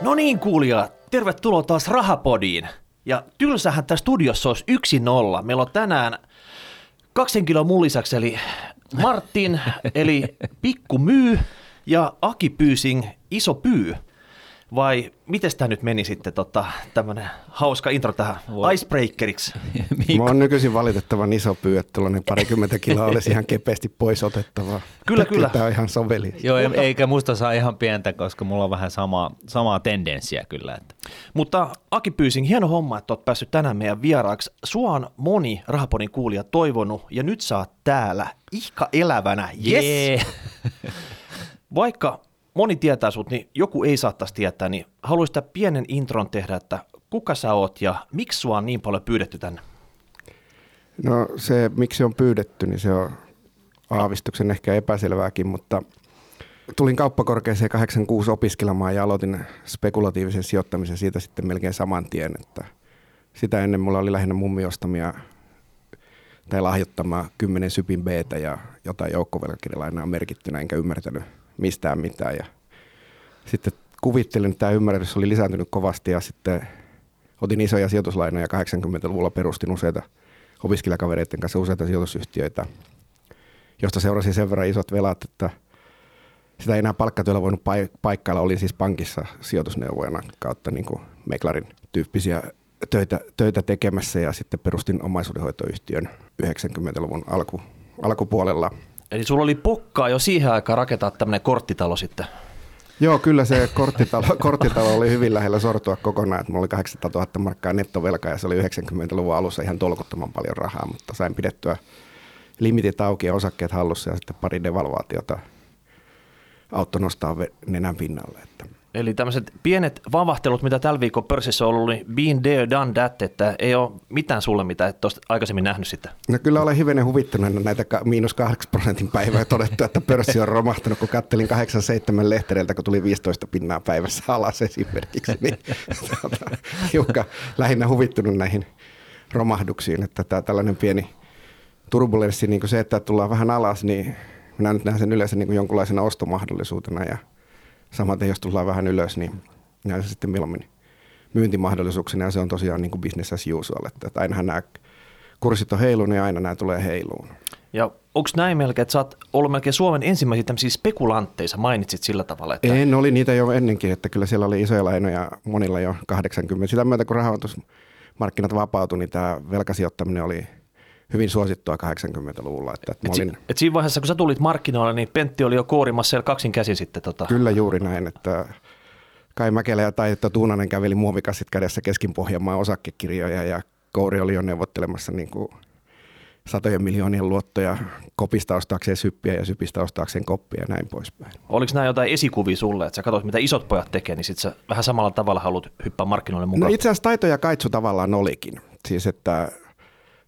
No niin kuulija, tervetuloa taas Rahapodiin. Ja tylsähän tässä studiossa olisi yksi nolla. Meillä on tänään kaksi henkilöä mun lisäksi, eli Martin, eli Pikku Myy ja Aki Pyysing, Iso Pyy. Vai miten tämä nyt meni sitten tota, tämmöinen hauska intro tähän Voi- icebreakeriksi? Mä oon nykyisin valitettavan iso pyy, että tuollainen parikymmentä kiloa olisi ihan kepeästi pois otettavaa. Kyllä, kyllä. Tämä on ihan soveli. Joo, Mutta... eikä musta saa ihan pientä, koska mulla on vähän sama, samaa tendenssiä kyllä. Että. Mutta Aki Pyysing, hieno homma, että olet päässyt tänään meidän vieraaksi. Sua on moni Rahapodin kuulija toivonut ja nyt sä oot täällä ihka elävänä. Yes! Jee. Vaikka moni tietää sut, niin joku ei saattaisi tietää, niin haluaisin tämän pienen intron tehdä, että kuka sä oot ja miksi sua on niin paljon pyydetty tänne? No se, miksi on pyydetty, niin se on aavistuksen ehkä epäselvääkin, mutta tulin kauppakorkeeseen 86 opiskelemaan ja aloitin spekulatiivisen sijoittamisen siitä sitten melkein saman tien, että sitä ennen mulla oli lähinnä mummi ostamia tai lahjoittamaa 10 sypin b ja jotain joukkovelkakirjalainaa merkittynä, enkä ymmärtänyt mistään mitään. Ja sitten kuvittelin, että tämä ymmärrys oli lisääntynyt kovasti ja sitten otin isoja sijoituslainoja 80-luvulla, perustin useita opiskelijakavereiden kanssa useita sijoitusyhtiöitä, josta seurasi sen verran isot velat, että sitä ei enää palkkatyöllä voinut paik- paikkailla. Olin siis pankissa sijoitusneuvojana kautta niin kuin Meklarin tyyppisiä töitä, töitä tekemässä ja sitten perustin omaisuudenhoitoyhtiön 90-luvun alku, alkupuolella. Eli sulla oli pokkaa jo siihen aikaan rakentaa tämmöinen korttitalo sitten. Joo, kyllä se korttitalo, korttitalo oli hyvin lähellä sortua kokonaan. Mulla oli 800 000 markkaa nettovelka ja se oli 90-luvun alussa ihan tolkuttoman paljon rahaa, mutta sain pidettyä limitit auki ja osakkeet hallussa ja sitten pari devalvaatiota auttoi nostaa nenän pinnalle. Että. Eli tämmöiset pienet vavahtelut, mitä tällä viikolla pörssissä on ollut, niin been there, done that, että ei ole mitään sulle, mitä et ole aikaisemmin nähnyt sitä. No kyllä olen hivenen huvittunut näitä miinus 8 prosentin päivää todettu, että pörssi on romahtanut, kun kattelin 87 lehtereiltä, kun tuli 15 pinnaa päivässä alas esimerkiksi, niin tuota, hiukan lähinnä huvittunut näihin romahduksiin, että tämä tällainen pieni turbulenssi, niin kuin se, että tullaan vähän alas, niin minä nyt näen sen yleensä niin kuin jonkunlaisena ostomahdollisuutena ja samaten jos tullaan vähän ylös, niin näen se sitten mieluummin myyntimahdollisuuksena ja se on tosiaan niin kuin business as usual, että, ainahan nämä kurssit on heilunut ja aina nämä tulee heiluun. Ja onko näin melkein, että sä oot ollut melkein Suomen ensimmäisiä tämmöisiä spekulantteja, mainitsit sillä tavalla, että En, oli niitä jo ennenkin, että kyllä siellä oli isoja lainoja monilla jo 80. Sitä myötä kun rahoitusmarkkinat vapautui, niin tämä velkasijoittaminen oli hyvin suosittua 80-luvulla. Että, että et, olin, et siinä vaiheessa, kun sä tulit markkinoille, niin Pentti oli jo koorimassa siellä kaksin käsin sitten. Tota. Kyllä juuri näin, että Kai Mäkelä ja Taito Tuunanen käveli muovikassit kädessä keskin Pohjanmaan osakekirjoja ja Kouri oli jo neuvottelemassa niin kuin satojen miljoonien luottoja kopista ostaakseen syppiä ja sypistä ostaakseen koppia ja näin poispäin. Oliko nämä jotain esikuvia sulle, että sä katsoit, mitä isot pojat tekee, niin sit sä vähän samalla tavalla haluat hyppää markkinoille No mukaan? itse asiassa Taito ja Kaitsu tavallaan olikin. Siis että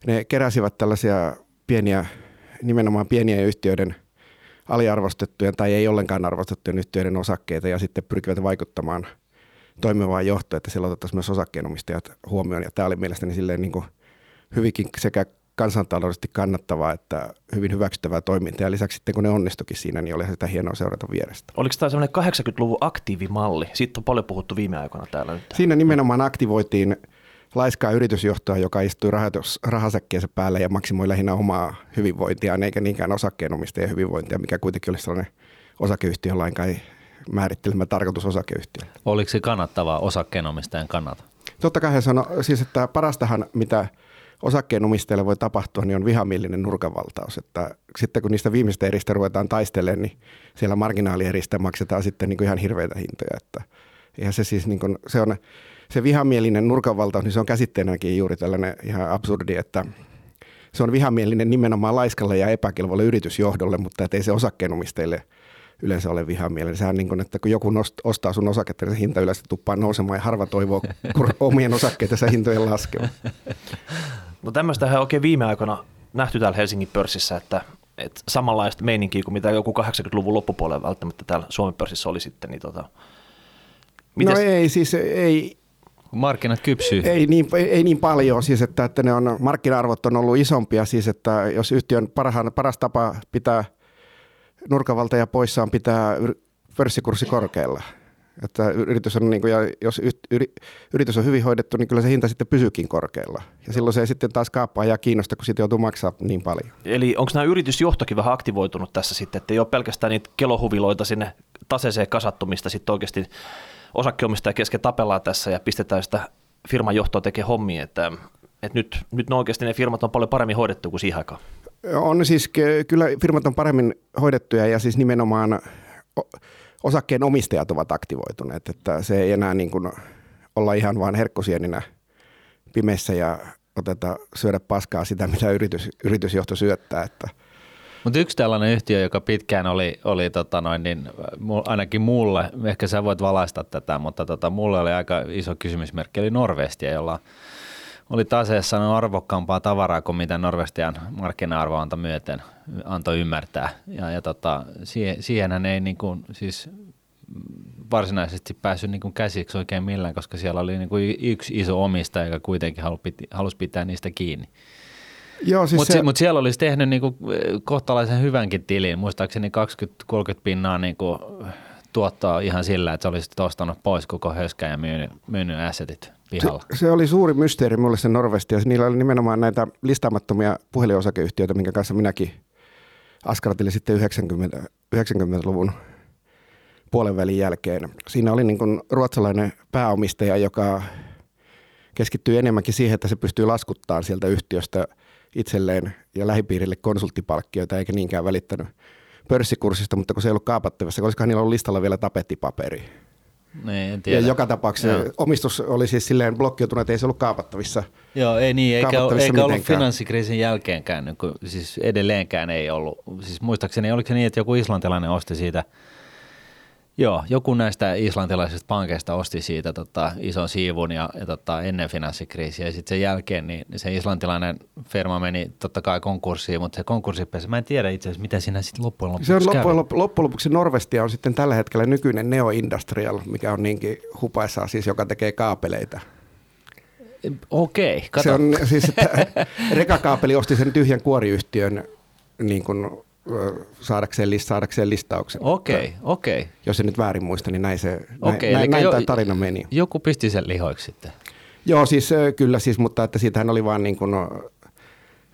ne keräsivät tällaisia pieniä, nimenomaan pieniä yhtiöiden aliarvostettujen tai ei ollenkaan arvostettujen yhtiöiden osakkeita ja sitten pyrkivät vaikuttamaan toimivaan johtoon, että siellä otettaisiin myös osakkeenomistajat huomioon. Ja tämä oli mielestäni silleen niin kuin hyvinkin sekä kansantaloudellisesti kannattavaa että hyvin hyväksyttävää toimintaa. Ja lisäksi sitten kun ne onnistukin siinä, niin oli sitä hienoa seurata vierestä. Oliko tämä semmoinen 80-luvun aktiivimalli? Siitä on paljon puhuttu viime aikoina täällä nyt. Siinä nimenomaan aktivoitiin laiskaa yritysjohtoa, joka istui rahoitus, rahasäkkiensä päällä ja maksimoi lähinnä omaa hyvinvointiaan, eikä niinkään osakkeenomistajien hyvinvointia, mikä kuitenkin olisi sellainen osakeyhtiön lainkaan määrittelemä tarkoitus osakeyhtiölle. Oliko se kannattavaa osakkeenomistajan kannalta? Totta kai se on siis, että parastahan mitä osakkeenomistajille voi tapahtua, niin on vihamielinen nurkavaltaus. Että sitten kun niistä viimeistä eristä ruvetaan taistelemaan, niin siellä marginaalieristä maksetaan sitten niin kuin ihan hirveitä hintoja. Että eihän se siis niin kuin, se on se vihamielinen nurkanvaltaus, niin se on käsitteenäkin juuri tällainen ihan absurdi, että se on vihamielinen nimenomaan laiskalle ja epäkelvolle yritysjohdolle, mutta ei se osakkeenomistajille yleensä ole vihamielinen. Sehän niin kuin, että kun joku nost, ostaa sun osaketta, niin se hinta yleensä tuppaa nousemaan ja harva toivoo kur, omien osakkeidensa hintojen laskevan. No tämmöistähän on oikein viime aikoina nähty täällä Helsingin pörssissä, että, että samanlaista meininkiä kuin mitä joku 80-luvun loppupuolella välttämättä täällä Suomen pörssissä oli sitten, niin tota, No ei, siis ei, Kun markkinat kypsyy. ei, niin, ei, ei niin paljon, siis että, että ne on, markkina-arvot on ollut isompia, siis että jos yhtiön parhaan, paras tapa pitää nurkavalta ja poissaan pitää pörssikurssi korkealla. Että yritys on, niin kuin, ja jos yri, yritys on hyvin hoidettu, niin kyllä se hinta sitten pysyykin korkealla. Ja silloin se ei sitten taas kaappaa ja kiinnosta, kun sitten joutuu maksaa niin paljon. Eli onko nämä yritysjohtokin vähän aktivoitunut tässä sitten, että ei ole pelkästään niitä kelohuviloita sinne taseeseen kasattumista sitten oikeasti osakkeomistaja kesken tapellaan tässä ja pistetään sitä firman johtoa tekemään hommia, että, että nyt, nyt ne oikeasti ne firmat on paljon paremmin hoidettu kuin siihen aikaan. On siis, kyllä firmat on paremmin hoidettuja ja siis nimenomaan osakkeen omistajat ovat aktivoituneet, että se ei enää niin kuin olla ihan vain herkkosieninä pimeissä ja oteta syödä paskaa sitä, mitä yritys, yritysjohto syöttää. Että. Mutta yksi tällainen yhtiö, joka pitkään oli, oli tota noin, niin, ainakin mulle, ehkä sä voit valaista tätä, mutta tota, mulle oli aika iso kysymysmerkki, eli Norvestia, jolla oli taseessa arvokkaampaa tavaraa kuin mitä Norvestian markkina-arvo antoi myöten, antoi ymmärtää. Ja, ja tota, siihen, siihenhän ei niin kuin, siis varsinaisesti päässyt niin kuin käsiksi oikein millään, koska siellä oli niin kuin yksi iso omistaja, joka kuitenkin halusi pitää niistä kiinni. Siis Mutta se... mut siellä olisi tehnyt niin kuin kohtalaisen hyvänkin tilin, muistaakseni 20-30 pinnaa niin kuin tuottaa ihan sillä, että se olisi ostanut pois koko höskän ja myynyt, myynyt assetit pihalla. Se, se oli suuri mysteeri mulle se Norvesti, ja niillä oli nimenomaan näitä listaamattomia puhelinosakeyhtiöitä, minkä kanssa minäkin askartelin sitten 90, 90-luvun puolen välin jälkeen. Siinä oli niin kuin ruotsalainen pääomistaja, joka keskittyy enemmänkin siihen, että se pystyy laskuttamaan sieltä yhtiöstä itselleen ja lähipiirille konsulttipalkkioita, eikä niinkään välittänyt pörssikurssista, mutta kun se ei ollut kaapattavissa, koska niillä ollut listalla vielä tapettipaperi. Niin, en tiedä. Ja joka tapauksessa Joo. omistus oli siis silleen blokkiutunut, että ei se ollut kaapattavissa. Joo, ei niin, eikä, eikä ollut finanssikriisin jälkeenkään, niin kuin, siis edelleenkään ei ollut. Siis muistaakseni, oliko se niin, että joku islantilainen osti siitä – Joo, joku näistä islantilaisista pankeista osti siitä tota, ison siivun ja, ja tota, ennen finanssikriisiä ja sitten sen jälkeen niin se islantilainen firma meni totta kai konkurssiin, mutta se konkurssipesi, mä en tiedä itse asiassa, mitä siinä sitten loppujen lopuksi Se on loppujen, loppujen, loppujen lopuksi Norvestia on sitten tällä hetkellä nykyinen Neo Industrial, mikä on niinkin hupaissa siis, joka tekee kaapeleita. Okei, kato. Se on siis, että rekakaapeli osti sen tyhjän kuoriyhtiön niin kuin saadakseen, list, saadakseen listauksen. Okei, okay, okei. Okay. Jos en nyt väärin muista, niin näin, se, okay, näin, näin jo, tämä tarina meni. Joku pisti sen lihoiksi sitten. Joo, siis kyllä siis, mutta että siitähän oli vaan niin kuin,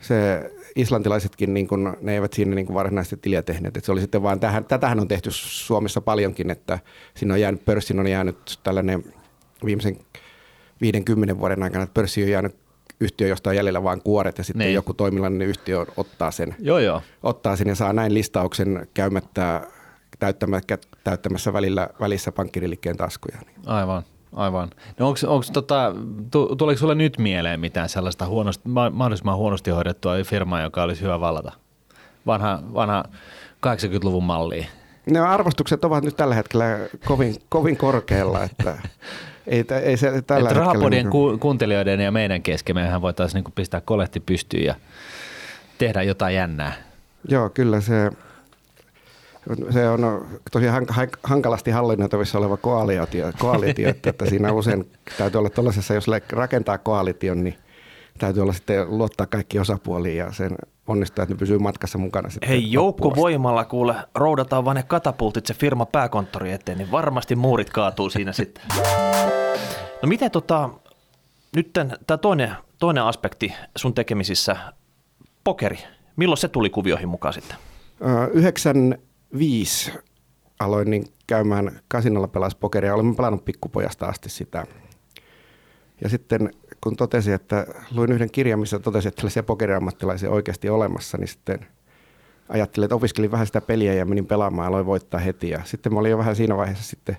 se islantilaisetkin, niin kuin, ne eivät siinä niin kuin varsinaisesti tiliä tehneet. Että se oli sitten vaan, tähän, tätähän on tehty Suomessa paljonkin, että siinä on jäänyt, pörssin on jäänyt tällainen viimeisen 50 vuoden aikana, että pörssi on jäänyt yhtiö, josta on jäljellä vain kuoret ja sitten niin. joku toimilainen yhtiö ottaa sen, joo, joo. ottaa sen ja saa näin listauksen käymättä täyttämässä välillä, välissä pankkiriliikkeen taskuja. Aivan. Aivan. No onks, onks tota, tuleeko sulle nyt mieleen mitään sellaista huonosti, mahdollisimman huonosti hoidettua firmaa, joka olisi hyvä vallata? Vanha, vanha 80-luvun malli. Ne arvostukset ovat nyt tällä hetkellä kovin, kovin korkealla, että ei, ei se tällä että rahapodien niin ku, kuuntelijoiden ja meidän kesken mehän voitaisiin niin pistää kolehti pystyyn ja tehdä jotain jännää. Joo, kyllä se, se on tosi hankalasti hallinnoitavissa oleva koalitio, koalitio että, että siinä usein täytyy olla tuollaisessa, jos rakentaa koalition, niin täytyy olla sitten luottaa kaikki osapuoliin ja sen onnistaa, että ne pysyy matkassa mukana. Sitten Hei, joukkovoimalla kuule, roudataan vaan ne katapultit se firma pääkonttori eteen, niin varmasti muurit kaatuu siinä sitten. No miten tota, nyt tämä toinen, toinen aspekti sun tekemisissä, pokeri, milloin se tuli kuvioihin mukaan sitten? 95 aloin niin käymään kasinolla pelas pokeria. Olen pelannut pikkupojasta asti sitä. Ja sitten kun totesin, että luin yhden kirjan, missä totesin, että tällaisia pokeriammattilaisia oikeasti olemassa, niin sitten ajattelin, että opiskelin vähän sitä peliä ja menin pelaamaan ja aloin voittaa heti. Ja sitten mä olin jo vähän siinä vaiheessa sitten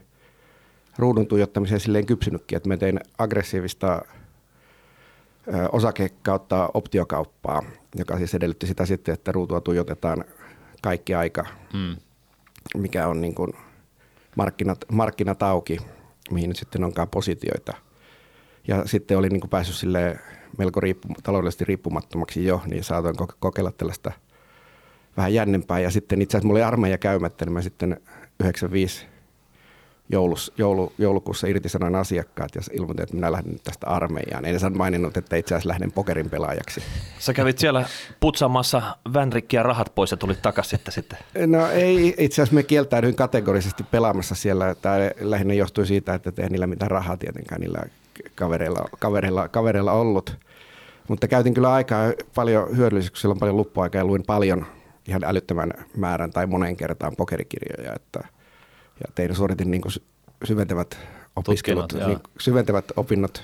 ruudun tuijottamiseen silleen kypsynytkin, että mä tein aggressiivista osake kautta optiokauppaa, joka siis edellytti sitä sitten, että ruutua tuijotetaan kaikki aika, mm. mikä on niin kuin markkinat, markkinat auki, mihin nyt sitten onkaan positioita – ja sitten oli niin kuin päässyt sille melko riippu, taloudellisesti riippumattomaksi jo, niin saatoin kokeilla tällaista vähän jännempää. Ja sitten itse asiassa mulla oli armeija käymättä, niin mä sitten 95 joulus, joulu, joulukuussa irtisanoin asiakkaat ja ilmoitin, että minä lähden nyt tästä armeijaan. En saa maininnut, että itse asiassa lähden pokerin pelaajaksi. Sä kävit siellä putsaamassa vänrikkiä rahat pois ja tulit takaisin sitten. sitten. No ei, itse asiassa me kieltäydyin kategorisesti pelaamassa siellä. Tämä lähinnä johtui siitä, että ei niillä mitään rahaa tietenkään niillä kavereilla, kavereilla, kavereilla ollut. Mutta käytin kyllä aikaa paljon hyödylliseksi, on paljon luppuaikaa ja luin paljon ihan älyttömän määrän tai moneen kertaan pokerikirjoja. Että, ja tein suoritin niin syventävät opiskelut, niin syventävät opinnot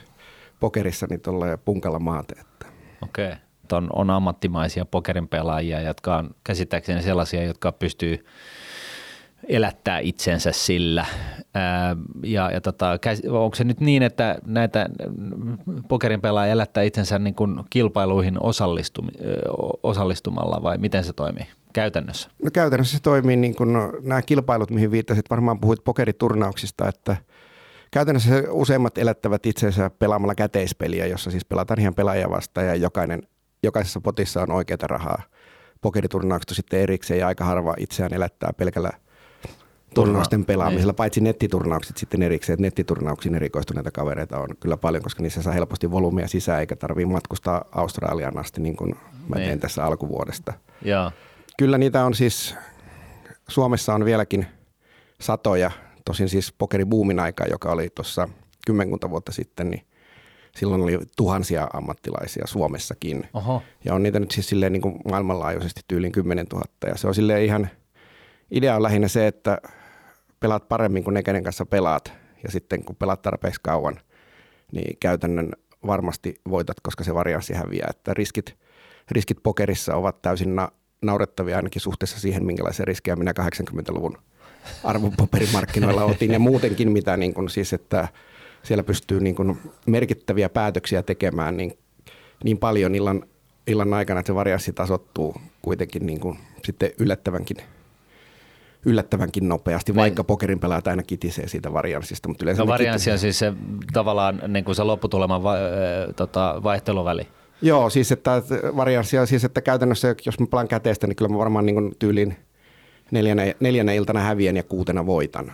pokerissa niin tuolla punkalla maate. Että. Okei. Okay. On, on ammattimaisia pokerin pelaajia, jotka on käsittääkseni sellaisia, jotka pystyy elättää itsensä sillä. ja, ja tota, onko se nyt niin, että näitä pokerin pelaajia elättää itsensä niin kuin kilpailuihin osallistum, osallistumalla vai miten se toimii käytännössä? No käytännössä se toimii niin kuin no, nämä kilpailut, mihin viittasit, varmaan puhuit pokeriturnauksista, että käytännössä useimmat elättävät itsensä pelaamalla käteispeliä, jossa siis pelataan ihan pelaajia vastaan ja jokainen, jokaisessa potissa on oikeaa rahaa. Pokeriturnaukset sitten erikseen ja aika harva itseään elättää pelkällä – turnausten pelaamisella, niin. paitsi nettiturnaukset sitten erikseen. Että nettiturnauksiin erikoistuneita kavereita on kyllä paljon, koska niissä saa helposti volyymia sisään, eikä tarvitse matkustaa Australiaan asti, niin kuin mä teen niin. tässä alkuvuodesta. Ja. Kyllä niitä on siis, Suomessa on vieläkin satoja, tosin siis pokeribuumin aika, joka oli tuossa kymmenkunta vuotta sitten, niin silloin oli tuhansia ammattilaisia Suomessakin. Oho. Ja on niitä nyt siis silleen niin kuin maailmanlaajuisesti tyyliin 10 000. Ja se on silleen ihan, idea on lähinnä se, että pelaat paremmin kuin ne, kenen kanssa pelaat. Ja sitten kun pelaat tarpeeksi kauan, niin käytännön varmasti voitat, koska se varianssi häviää. Että riskit, riskit pokerissa ovat täysin na- naurettavia ainakin suhteessa siihen, minkälaisia riskejä minä 80-luvun arvopaperimarkkinoilla otin. Ja muutenkin mitä niin kuin, siis, että siellä pystyy niin kuin merkittäviä päätöksiä tekemään niin, niin paljon illan, illan aikana, että se varianssi tasottuu kuitenkin niin kuin sitten yllättävänkin – yllättävänkin nopeasti, niin. vaikka pokerin pelaajat aina kitisee siitä varianssista. Mutta yleensä no varianssi on siis se tavallaan niin kuin se lopputuleman va, äh, tota, vaihteluväli. Joo, siis että varianssia, siis että käytännössä jos mä pelaan käteistä, niin kyllä mä varmaan niin tyyliin neljänä, neljänä iltana häviän ja kuutena voitan.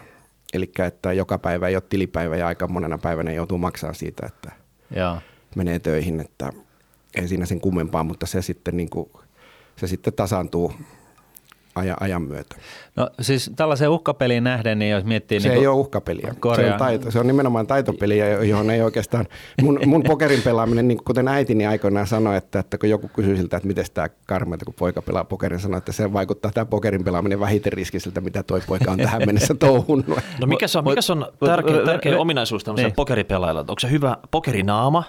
Eli että joka päivä ei ole tilipäivä ja aika monena päivänä joutuu maksaa siitä, että Joo. menee töihin, että ei siinä sen kummempaa, mutta se sitten, niin kuin, se sitten tasaantuu ajan, ajan myötä. No siis tällaiseen uhkapeliin nähden, niin jos miettii... Se niin ei ole uhkapeliä. Se on, taito, se on nimenomaan taitopeli, johon ei oikeastaan... Mun, mun pokerin pelaaminen, niin kuten äitini aikoinaan sanoi, että, että kun joku kysyy siltä, että miten tämä karmeita, kun poika pelaa pokerin, sanoi, että se vaikuttaa tämä pokerin pelaaminen vähiten riskiseltä, mitä toi poika on tähän mennessä touhunnut. No mikä se on, mikä se on tärkeä, tärkeä ominaisuus tämmöisellä niin. pokeripelaajalla? Onko se hyvä pokerinaama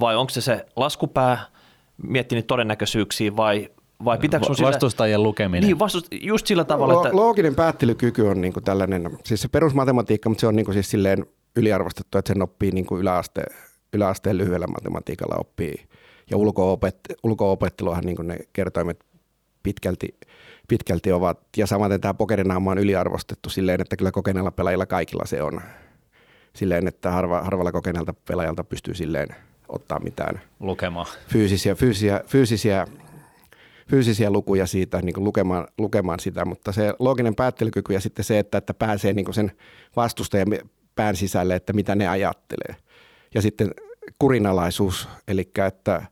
vai onko se se laskupää, miettii niitä todennäköisyyksiä vai vai pitääkö sun Vastustajien sille... lukeminen. Niin, vastust... just sillä tavalla, että... Looginen päättelykyky on niin kuin tällainen, siis se perusmatematiikka, mutta se on niin kuin siis silleen yliarvostettu, että sen oppii niin kuin yläaste, yläasteen lyhyellä matematiikalla oppii. Ja ulko-opet- ulko-opetteluahan niin kuin ne kertoimet pitkälti, pitkälti ovat. Ja samaten tämä pokerinaama on yliarvostettu silleen, että kyllä kokeneella pelaajilla kaikilla se on. Silleen, että harva, harvalla kokeneelta pelaajalta pystyy silleen ottaa mitään lukemaan fyysisiä, fyysisiä, fyysisiä fyysisiä lukuja siitä niin kuin lukemaan, lukemaan sitä, mutta se looginen päättelykyky ja sitten se, että, että pääsee niin kuin sen vastustajan pään sisälle, että mitä ne ajattelee. Ja sitten kurinalaisuus, eli että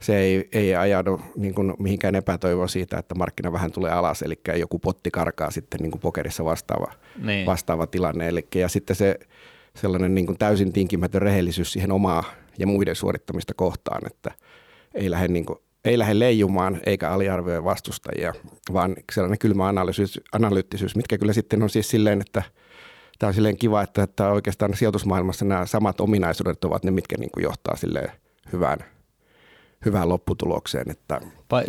se ei, ei ajaudu niin kuin mihinkään epätoivoa siitä, että markkina vähän tulee alas, eli joku potti karkaa sitten niin kuin pokerissa vastaava, niin. vastaava tilanne. Eli, ja sitten se sellainen niin kuin täysin tinkimätön rehellisyys siihen omaa ja muiden suorittamista kohtaan, että ei lähde niin kuin ei lähde leijumaan eikä aliarvioi vastustajia, vaan sellainen kylmä analyysis, analyyttisyys, mitkä kyllä sitten on siis silleen, että tämä on silleen kiva, että, että oikeastaan sijoitusmaailmassa nämä samat ominaisuudet ovat ne, mitkä niin kuin johtaa silleen hyvään, hyvään lopputulokseen. Että.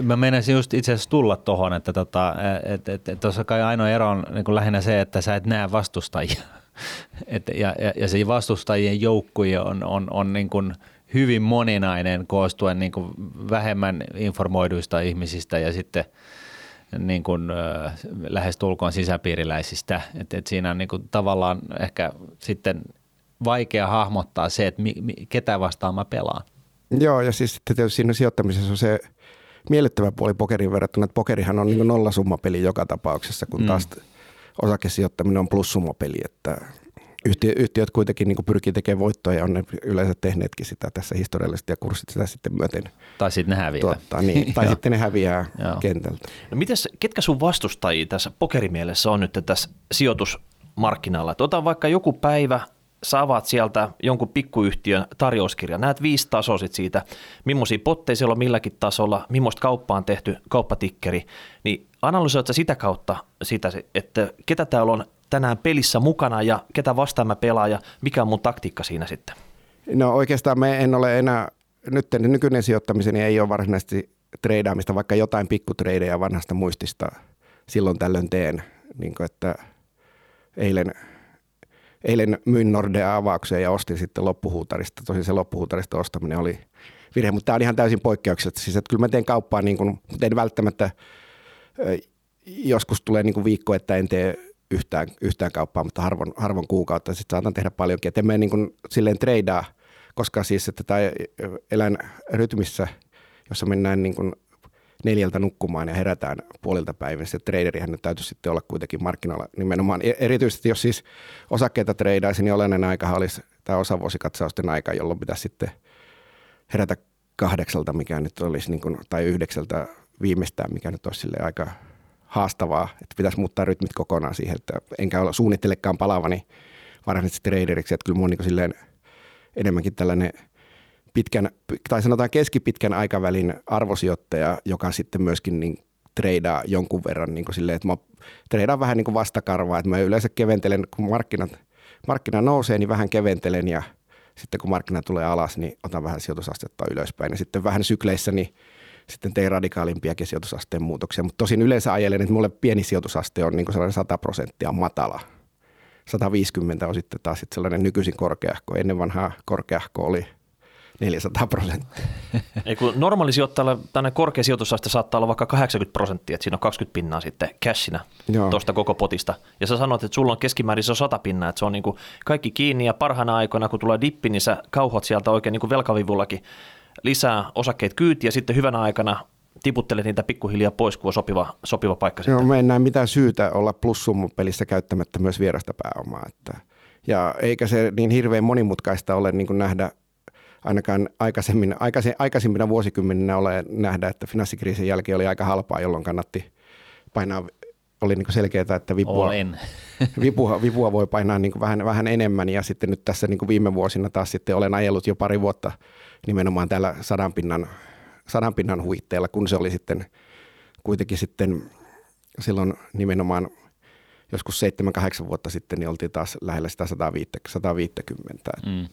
Mä menisin just itse asiassa tulla tuohon, että tuossa et, et, et, kai ainoa ero on niin kuin lähinnä se, että sä et näe vastustajia. et, ja, ja, ja se vastustajien joukkue on, on, on niin kuin – hyvin moninainen koostuen niin kuin vähemmän informoiduista ihmisistä ja sitten niin kuin, äh, lähestulkoon sisäpiiriläisistä. Et, et siinä on niin kuin, tavallaan ehkä sitten vaikea hahmottaa se, että mi, mi, ketä vastaan mä pelaan. Joo, ja siis sitten tietysti siinä sijoittamisessa on se miellyttävä puoli pokerin verrattuna, että pokerihan on niin nollasummapeli joka tapauksessa, kun mm. taas osakesijoittaminen on plussummapeli, että yhtiö, yhtiöt kuitenkin niin pyrkii tekemään voittoja ja on ne yleensä tehneetkin sitä tässä historiallisesti ja kurssit sitä sitten myöten. Tai sitten ne häviää. Tuottaa, niin, tai sitten ne häviää kentältä. No mites, ketkä sun vastustajia tässä pokerimielessä on nyt tässä sijoitusmarkkinalla? Ota vaikka joku päivä, sä avaat sieltä jonkun pikkuyhtiön tarjouskirjan, näet viisi tasoa sit siitä, millaisia potteja siellä on milläkin tasolla, millaista kauppaa on tehty, kauppatikkeri, niin analysoit sitä kautta sitä, että ketä täällä on tänään pelissä mukana ja ketä vastaan mä pelaan ja mikä on mun taktiikka siinä sitten? No oikeastaan me en ole enää, nyt nykyinen sijoittamiseni ei ole varsinaisesti treidaamista, vaikka jotain pikkutreidejä vanhasta muistista silloin tällöin teen, niin kuin että eilen, eilen myin Nordea avaukseen ja ostin sitten loppuhuutarista. Tosin se loppuhuutarista ostaminen oli virhe, mutta tämä on ihan täysin poikkeuksellista. Siis että kyllä mä teen kauppaa, niin kuin, en välttämättä, joskus tulee niin kuin viikko, että en tee yhtään, yhtään kauppaa, mutta harvoin, harvoin kuukautta. Sitten saatan tehdä paljonkin. Et en mene niin kuin silleen treidaa, koska siis että tämä elän rytmissä, jossa mennään niin kuin neljältä nukkumaan ja herätään puolilta päivän. Se traderihän nyt täytyisi sitten olla kuitenkin markkinoilla nimenomaan. Erityisesti jos siis osakkeita treidaisi, niin olennainen aika olisi tämä osavuosikatsausten aika, jolloin pitäisi sitten herätä kahdeksalta, mikä nyt olisi, niin kuin, tai yhdeksältä viimeistään, mikä nyt olisi sille aika haastavaa, että pitäisi muuttaa rytmit kokonaan siihen, että enkä ole suunnittelekaan palavani varsinaisesti traderiksi, että kyllä mun niin silleen enemmänkin tällainen pitkän, tai sanotaan keskipitkän aikavälin arvosijoittaja, joka sitten myöskin niin treidaa jonkun verran niin silleen, että mä treidaan vähän niin vastakarvaa, että mä yleensä keventelen, kun markkinat, markkina nousee, niin vähän keventelen ja sitten kun markkina tulee alas, niin otan vähän sijoitusastetta ylöspäin. Ja sitten vähän sykleissä, niin sitten tein radikaalimpia sijoitusasteen muutoksia. Mutta tosin yleensä ajelen, että mulle pieni sijoitusaste on niin sellainen 100 prosenttia matala. 150 on sitten taas sitten sellainen nykyisin korkeahko. Ennen vanhaa korkeahko oli 400 prosenttia. Ei kun normaali sijoittajalle tänne korkea sijoitusaste saattaa olla vaikka 80 prosenttia, että siinä on 20 pinnaa sitten cashina tuosta koko potista. Ja sä sanoit, että sulla on keskimäärin se 100 pinnaa, että se on niin kuin kaikki kiinni ja parhaana aikoina, kun tulee dippi, niin sä kauhot sieltä oikein niin kuin velkavivullakin lisää osakkeet kyytiä, sitten hyvänä aikana tiputtelet niitä pikkuhiljaa pois, kun on sopiva, sopiva paikka Joo, me en näe mitään syytä olla pelissä käyttämättä myös vierasta pääomaa. Että, ja eikä se niin hirveän monimutkaista ole niin kuin nähdä ainakaan aikaisemmin, aikaisemmin, aikaisemmina vuosikymmeninä ole nähdä, että finanssikriisin jälkeen oli aika halpaa, jolloin kannatti painaa, oli niin selkeää, että vipua, vipua, vipua voi painaa niin vähän, vähän enemmän ja sitten nyt tässä niin viime vuosina taas sitten olen ajellut jo pari vuotta – nimenomaan täällä sadan pinnan, sadan pinnan huitteella, kun se oli sitten kuitenkin sitten silloin nimenomaan joskus 7-8 vuotta sitten, niin oltiin taas lähellä sitä 150. Mm.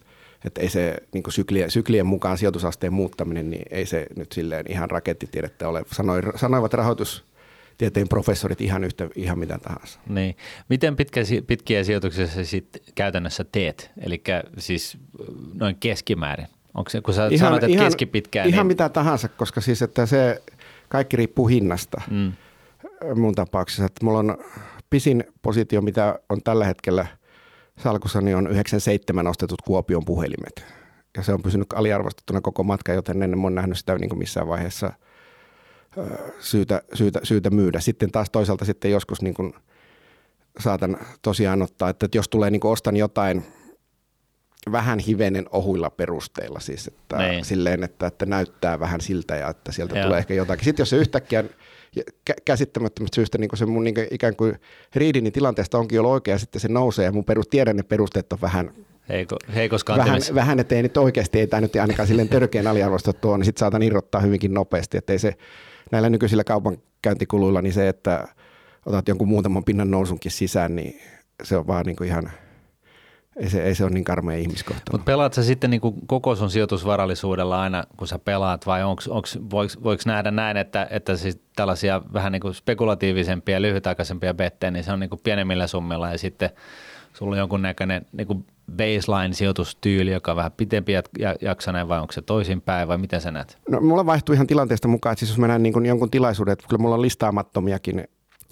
Että ei se niin syklien, syklien mukaan sijoitusasteen muuttaminen, niin ei se nyt silleen ihan rakettitiedettä ole. Sanoi, sanoivat rahoitus, tieteen professorit ihan yhtä, ihan mitä tahansa. Niin. Miten pitkä, pitkiä sijoituksia sä sitten käytännössä teet? Eli siis noin keskimäärin? Onko se, kun sä ihan, sanot, että ihan, keskipitkään? Ihan niin... mitä tahansa, koska siis että se kaikki riippuu hinnasta mm. mun tapauksessa. Että mulla on pisin positio, mitä on tällä hetkellä salkussa, niin on 97 ostetut Kuopion puhelimet. Ja se on pysynyt aliarvostettuna koko matka, joten en ole nähnyt sitä niin kuin missään vaiheessa syytä, syytä, syytä myydä. Sitten taas toisaalta sitten joskus niin kuin saatan tosiaan ottaa, että jos tulee niin kuin ostan jotain – vähän hivenen ohuilla perusteilla siis, että niin. silleen, että, että näyttää vähän siltä ja että sieltä Joo. tulee ehkä jotakin. Sitten jos se yhtäkkiä käsittämättömästä syystä niin se mun niin ikään kuin riidini tilanteesta onkin ollut oikea, sitten se nousee ja mun perus, tiedän ne perusteet on vähän Heiko, heikos vähän, vähän, että ei nyt oikeasti, ei tämä nyt ainakaan silleen törkeän aliarvostettu tuo, niin sitten saatan irrottaa hyvinkin nopeasti, että ei se näillä nykyisillä kaupankäyntikuluilla, niin se, että otat jonkun muutaman pinnan nousunkin sisään, niin se on vaan niin kuin ihan – ei se, ei se ole niin karmea ihmiskohtalo. Mutta pelaat sä sitten niin kuin koko sun sijoitusvarallisuudella aina, kun sä pelaat, vai onks, onks, voiko, voiko nähdä näin, että, että siis tällaisia vähän niin kuin spekulatiivisempia, lyhytaikaisempia bettejä, niin se on niin kuin pienemmillä summilla ja sitten sulla on jonkunnäköinen niin kuin baseline-sijoitustyyli, joka on vähän pitempi jaksainen vai onko se toisinpäin vai miten sä näet? No mulla vaihtuu ihan tilanteesta mukaan, että siis jos mä näen niin kuin jonkun tilaisuuden, että kyllä mulla on listaamattomiakin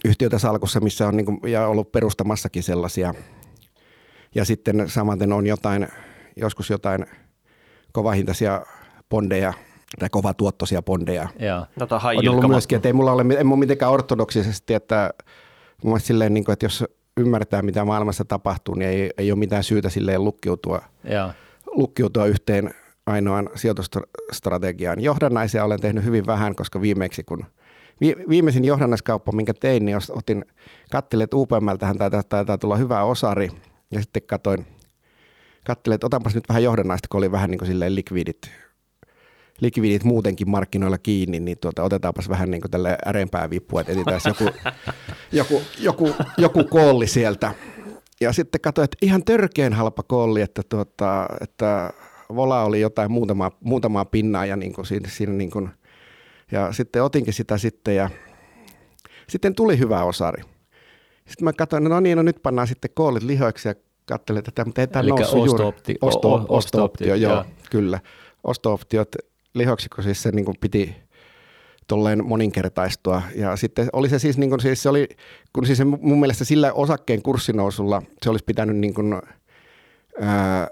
yhtiöitä salkussa, missä on niin kuin, ja ollut perustamassakin sellaisia – ja sitten samaten on jotain, joskus jotain kovahintaisia bondeja tai kovatuottoisia bondeja. Joo. on ollut myöskin, että ei mulla ole, en mulla mitenkään ortodoksisesti, että mun silleen, niin kuin, että jos ymmärtää, mitä maailmassa tapahtuu, niin ei, ei ole mitään syytä silleen lukkiutua, Joo. lukkiutua yhteen ainoan sijoitusstrategiaan. Johdannaisia olen tehnyt hyvin vähän, koska viimeksi kun vi, viimeisin johdannaiskauppa, minkä tein, niin otin, katselin, että UPMltähän taitaa, taitaa tulla hyvä osari, ja sitten katoin, katselin, että otanpas nyt vähän johdannaista, kun oli vähän niin kuin silleen likvidit, likvidit muutenkin markkinoilla kiinni, niin tuota, otetaanpas vähän niin kuin tälle ärempää vippua, että etsitään joku, joku, joku, joku koolli sieltä. Ja sitten katsoin, että ihan törkeen halpa koolli, että, tuota, että vola oli jotain muutamaa, muutamaa pinnaa ja, niin kuin siinä, siinä niin kuin, ja sitten otinkin sitä sitten ja sitten tuli hyvä osari. Sitten mä katsoin, no niin, no nyt pannaan sitten koolit lihoiksi ja katselin, että tämä, ei tämä noussut osto-opti- Osto, osto-optio, joo, joo. kyllä. Osto-optiot lihoiksi, kun siis se niin kuin piti tolleen moninkertaistua. Ja sitten oli se siis, niin kuin, siis se oli, kun siis se mun mielestä sillä osakkeen kurssinousulla se olisi pitänyt niin kuin, ää,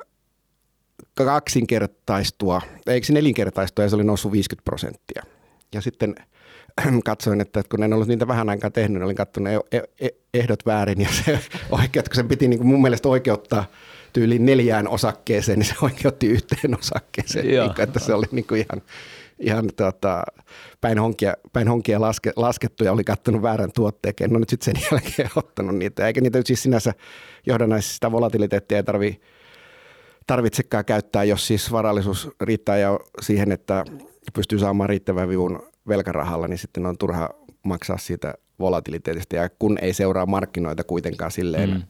kaksinkertaistua, eikö se nelinkertaistua ja se oli noussut 50 prosenttia. Ja sitten katsoin, että kun en ollut niitä vähän aikaa tehnyt, niin olin katsonut e- e- e- ehdot väärin ja se oikeut, kun sen piti niin kuin mun mielestä oikeuttaa tyyliin neljään osakkeeseen, niin se oikeutti yhteen osakkeeseen. Joo. Niin kuin, että se oli niin kuin ihan, ihan tota, päin honkia, päin honkia laske, laskettu ja oli kattonut väärän tuotteen. No nyt sitten sen jälkeen ottanut niitä. Eikä niitä siis sinänsä johdannaisista volatiliteettia ei tarvitse tarvitsekaan käyttää, jos siis varallisuus riittää jo siihen, että pystyy saamaan riittävän vivun velkarahalla, niin sitten on turha maksaa siitä volatiliteetista. Ja kun ei seuraa markkinoita kuitenkaan silleen mm.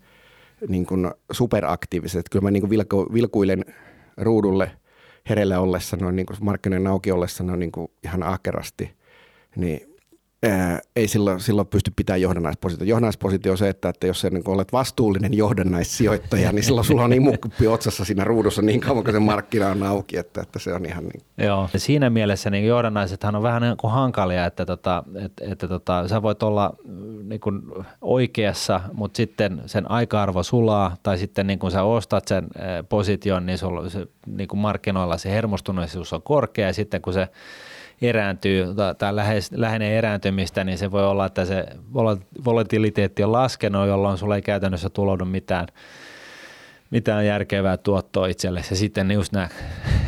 niin kuin superaktiivisesti, että kyllä mä niin kuin vilku, vilkuilen ruudulle herellä ollessa, noin niin kuin markkinoiden auki ollessa noin niin kuin ihan ahkerasti, niin ei silloin, silloin pysty pitämään johdannaispositio. Johdannaispositio on se, että, että jos sä niin olet vastuullinen johdannaissijoittaja, niin silloin sulla on imukuppi otsassa siinä ruudussa niin kauan kuin se markkina on auki, että, että se on ihan niin. Joo. Ja siinä mielessä niin johdannaisethan on vähän niin kuin hankalia, että, tota, että, että tota, sä voit olla mm, niin kuin oikeassa, mutta sitten sen aika-arvo sulaa, tai sitten niin kun sä ostat sen position, niin, sulla, se, niin kuin markkinoilla se hermostuneisuus on korkea, ja sitten kun se erääntyy tai lähes, lähenee erääntymistä, niin se voi olla, että se volatiliteetti on laskenut, jolloin sulla ei käytännössä tuloudu mitään, mitään järkevää tuottoa itsellesi. Ja sitten just nämä,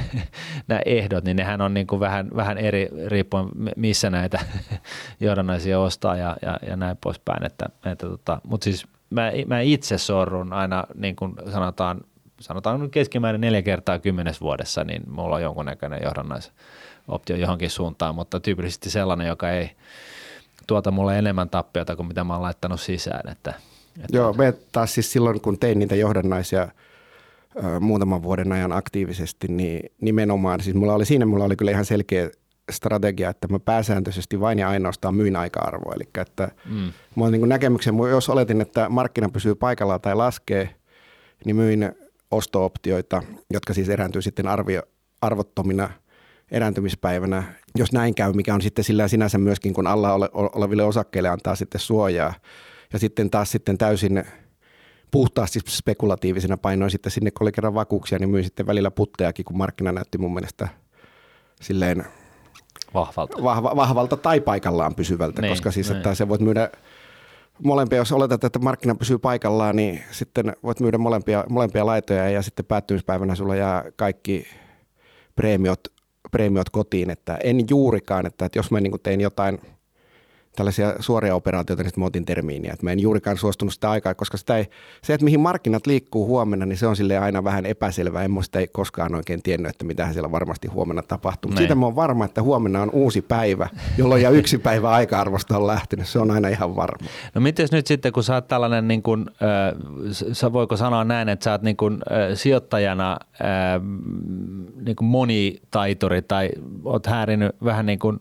nämä ehdot, niin nehän on niin kuin vähän, vähän eri riippuen missä näitä johdannaisia ostaa ja, ja, ja näin poispäin. Että, että tota, Mutta siis mä, mä itse sorrun aina niin kuin sanotaan, sanotaan keskimäärin neljä kertaa kymmenes vuodessa, niin mulla on jonkunnäköinen johdannais optio johonkin suuntaan, mutta tyypillisesti sellainen, joka ei tuota mulle enemmän tappiota kuin mitä mä oon laittanut sisään. Että, että Joo, me taas siis silloin, kun tein niitä johdannaisia ö, muutaman vuoden ajan aktiivisesti, niin nimenomaan, siis mulla oli siinä mulla oli kyllä ihan selkeä strategia, että mä pääsääntöisesti vain ja ainoastaan myin aika-arvoa. Eli että mm. mulla on niin näkemyksen, jos oletin, että markkina pysyy paikallaan tai laskee, niin myin osto-optioita, jotka siis erääntyy sitten arvio, arvottomina – erääntymispäivänä, jos näin käy, mikä on sitten sillä sinänsä myöskin, kun alla ole, oleville osakkeille antaa sitten suojaa. Ja sitten taas sitten täysin puhtaasti spekulatiivisena painoin sitten sinne, kun oli kerran vakuuksia, niin myin sitten välillä puttejakin, kun markkina näytti mun mielestä silleen vahvalta, vahva, vahvalta tai paikallaan pysyvältä, niin, koska siis, niin. että se voit myydä molempia, jos oletat, että markkina pysyy paikallaan, niin sitten voit myydä molempia, molempia laitoja ja sitten päättymispäivänä sulla jää kaikki preemiot preemiot kotiin, että en juurikaan, että, että jos mä niin tein jotain tällaisia suoria operaatioita, niin mä otin termiiniä. Että mä en juurikaan suostunut sitä aikaa, koska sitä ei, se, että mihin markkinat liikkuu huomenna, niin se on sille aina vähän epäselvää. En mä sitä ei koskaan oikein tiennyt, että mitä siellä varmasti huomenna tapahtuu. Mutta siitä mä oon varma, että huomenna on uusi päivä, jolloin ja yksi päivä aika-arvosta on lähtenyt. Se on aina ihan varma. No miten nyt sitten, kun sä oot tällainen, niin kuin, äh, voiko sanoa näin, että sä oot niin kuin, äh, sijoittajana äh, niin kuin monitaituri tai oot häirinyt vähän niin kuin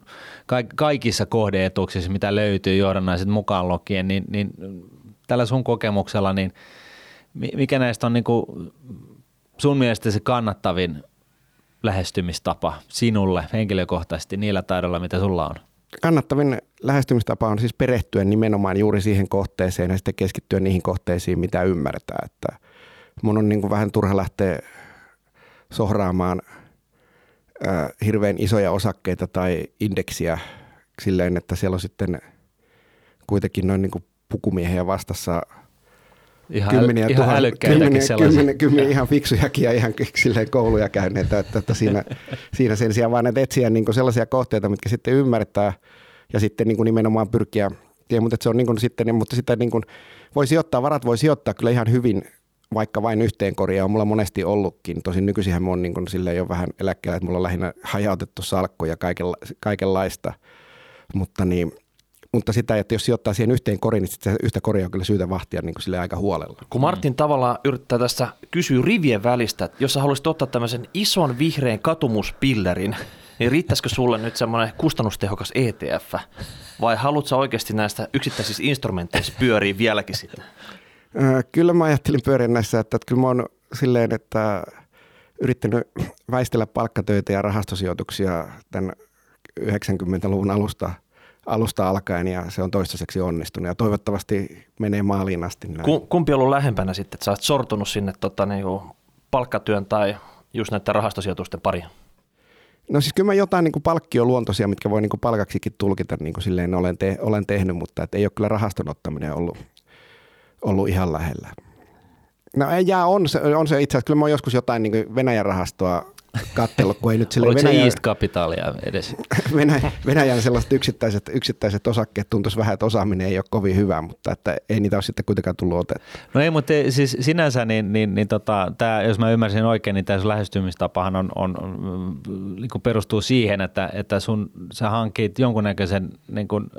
kaikissa kohdeetuuksissa, mitä löytyy johdannaiset mukaan lukien, niin, niin tällä sun kokemuksella, niin mikä näistä on niin kuin sun mielestä se kannattavin lähestymistapa sinulle henkilökohtaisesti niillä taidoilla, mitä sulla on? Kannattavin lähestymistapa on siis perehtyä nimenomaan juuri siihen kohteeseen ja sitten keskittyä niihin kohteisiin, mitä ymmärtää. Että mun on niin kuin vähän turha lähteä sohraamaan äh, hirveän isoja osakkeita tai indeksiä silleen, että siellä on sitten kuitenkin noin niin kuin pukumiehiä vastassa Ihan, kymmeniä, ihan tuhan, kymmeniä, kymmeniä, kymmeniä, ihan fiksujakin ja ihan silleen kouluja käyneitä, että, että siinä, siinä sen sijaan vaan etsiä niin sellaisia kohteita, mitkä sitten ymmärtää ja sitten niin nimenomaan pyrkiä, ja, mutta se on niin sitten, mutta sitten niin voi sijoittaa, varat voi sijoittaa kyllä ihan hyvin vaikka vain yhteen koriin, on mulla monesti ollutkin. Tosin nykyisinhän mun on niin silleen jo vähän eläkkeellä, että mulla on lähinnä hajautettu salkku ja kaikenla, kaikenlaista. Mutta, niin, mutta sitä, että jos sijoittaa siihen yhteen koriin, niin sitä yhtä koria on kyllä syytä vahtia niin kuin aika huolella. Kun Martin tavallaan yrittää tässä kysyä rivien välistä, että jos sä haluaisit ottaa tämmöisen ison vihreän katumuspillerin, niin riittäisikö sulle nyt semmoinen kustannustehokas ETF? Vai haluatko oikeasti näistä yksittäisistä instrumenteista pyöriä vieläkin sitten? Kyllä mä ajattelin pyöriä näissä, että, että kyllä mä oon silleen, että yrittänyt väistellä palkkatöitä ja rahastosijoituksia tämän 90-luvun alusta, alusta alkaen ja se on toistaiseksi onnistunut ja toivottavasti menee maaliin asti. Näin. Kumpi on ollut lähempänä sitten, että sä oot sortunut sinne tota, niin palkkatyön tai just näiden rahastosijoitusten pariin? No siis kyllä mä jotain niin palkkioluontoisia, mitkä voi niin palkaksikin tulkita, niin kuin silleen olen, te, olen tehnyt, mutta et ei ole kyllä rahaston ottaminen ollut, ollut ihan lähellä. No ei jää, on se, on se itse asiassa. Kyllä mä oon joskus jotain niin Venäjän rahastoa kattellut, kun ei nyt sille Oliko Venäjän, se East Capitalia edes? Venäjän, Venäjän sellaiset yksittäiset, yksittäiset osakkeet tuntuisi vähän, että osaaminen ei ole kovin hyvä, mutta että ei niitä ole sitten kuitenkaan tullut otettu. No ei, mutta siis sinänsä, niin, niin, niin tota, tää, jos mä ymmärsin oikein, niin tämä lähestymistapahan on, on, on niin kuin perustuu siihen, että, että sun, sä hankit jonkunnäköisen niin kuin,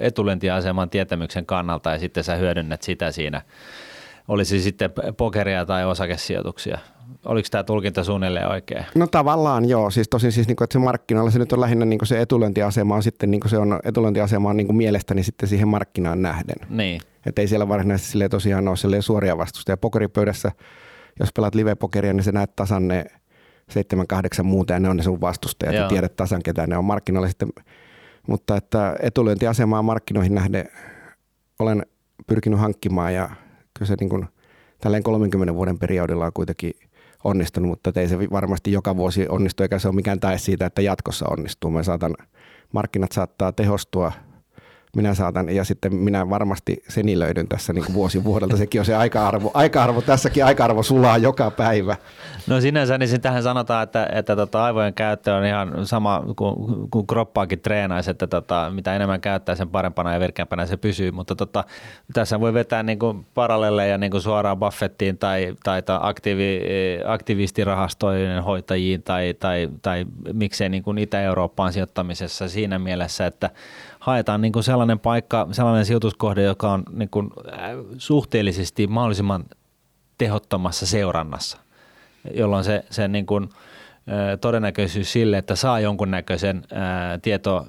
etulentiaseman tietämyksen kannalta ja sitten sä hyödynnät sitä siinä olisi sitten pokeria tai osakesijoituksia. Oliko tämä tulkinta suunnilleen oikein? No tavallaan joo, siis tosin siis niinku, että se markkinoilla se nyt on lähinnä niinku se etulyöntiasema on sitten niinku se on etulyöntiasema on niinku mielestäni sitten siihen markkinaan nähden. Niin. Että ei siellä varsinaisesti sille tosiaan ole suoria vastusta. Ja pokeripöydässä, jos pelaat live-pokeria, niin sä näet tasan ne seitsemän, kahdeksan muuta ja ne on ne sun vastustajat ja tiedät tasan ketä ne on markkinoilla sitten. Mutta että etulyöntiasemaa markkinoihin nähden olen pyrkinyt hankkimaan ja kyllä se niin kuin, tälleen 30 vuoden periodilla on kuitenkin onnistunut, mutta ei se varmasti joka vuosi onnistu, eikä se ole mikään tae siitä, että jatkossa onnistuu. Me saatan, markkinat saattaa tehostua minä saatan, ja sitten minä varmasti senilöidyn tässä niin kuin vuosi vuodelta. Sekin on se aika-arvo. Aika-arvo, tässäkin aika-arvo sulaa joka päivä. No sinänsä niin tähän sanotaan, että, että tota, aivojen käyttö on ihan sama kuin, kuin kroppaakin treenaisi, että tota, mitä enemmän käyttää, sen parempana ja virkeämpänä se pysyy. Mutta tota, tässä voi vetää niin kuin paralleleja niin kuin suoraan Buffettiin tai, tai, tai aktiivi, aktivistirahastojen hoitajiin tai, tai, tai miksei niin kuin Itä-Eurooppaan sijoittamisessa siinä mielessä, että haetaan niin kuin sellainen paikka, sellainen sijoituskohde, joka on niin kuin äh, suhteellisesti mahdollisimman tehottomassa seurannassa, jolloin se, se niin kuin, äh, todennäköisyys sille, että saa jonkunnäköisen äh, tieto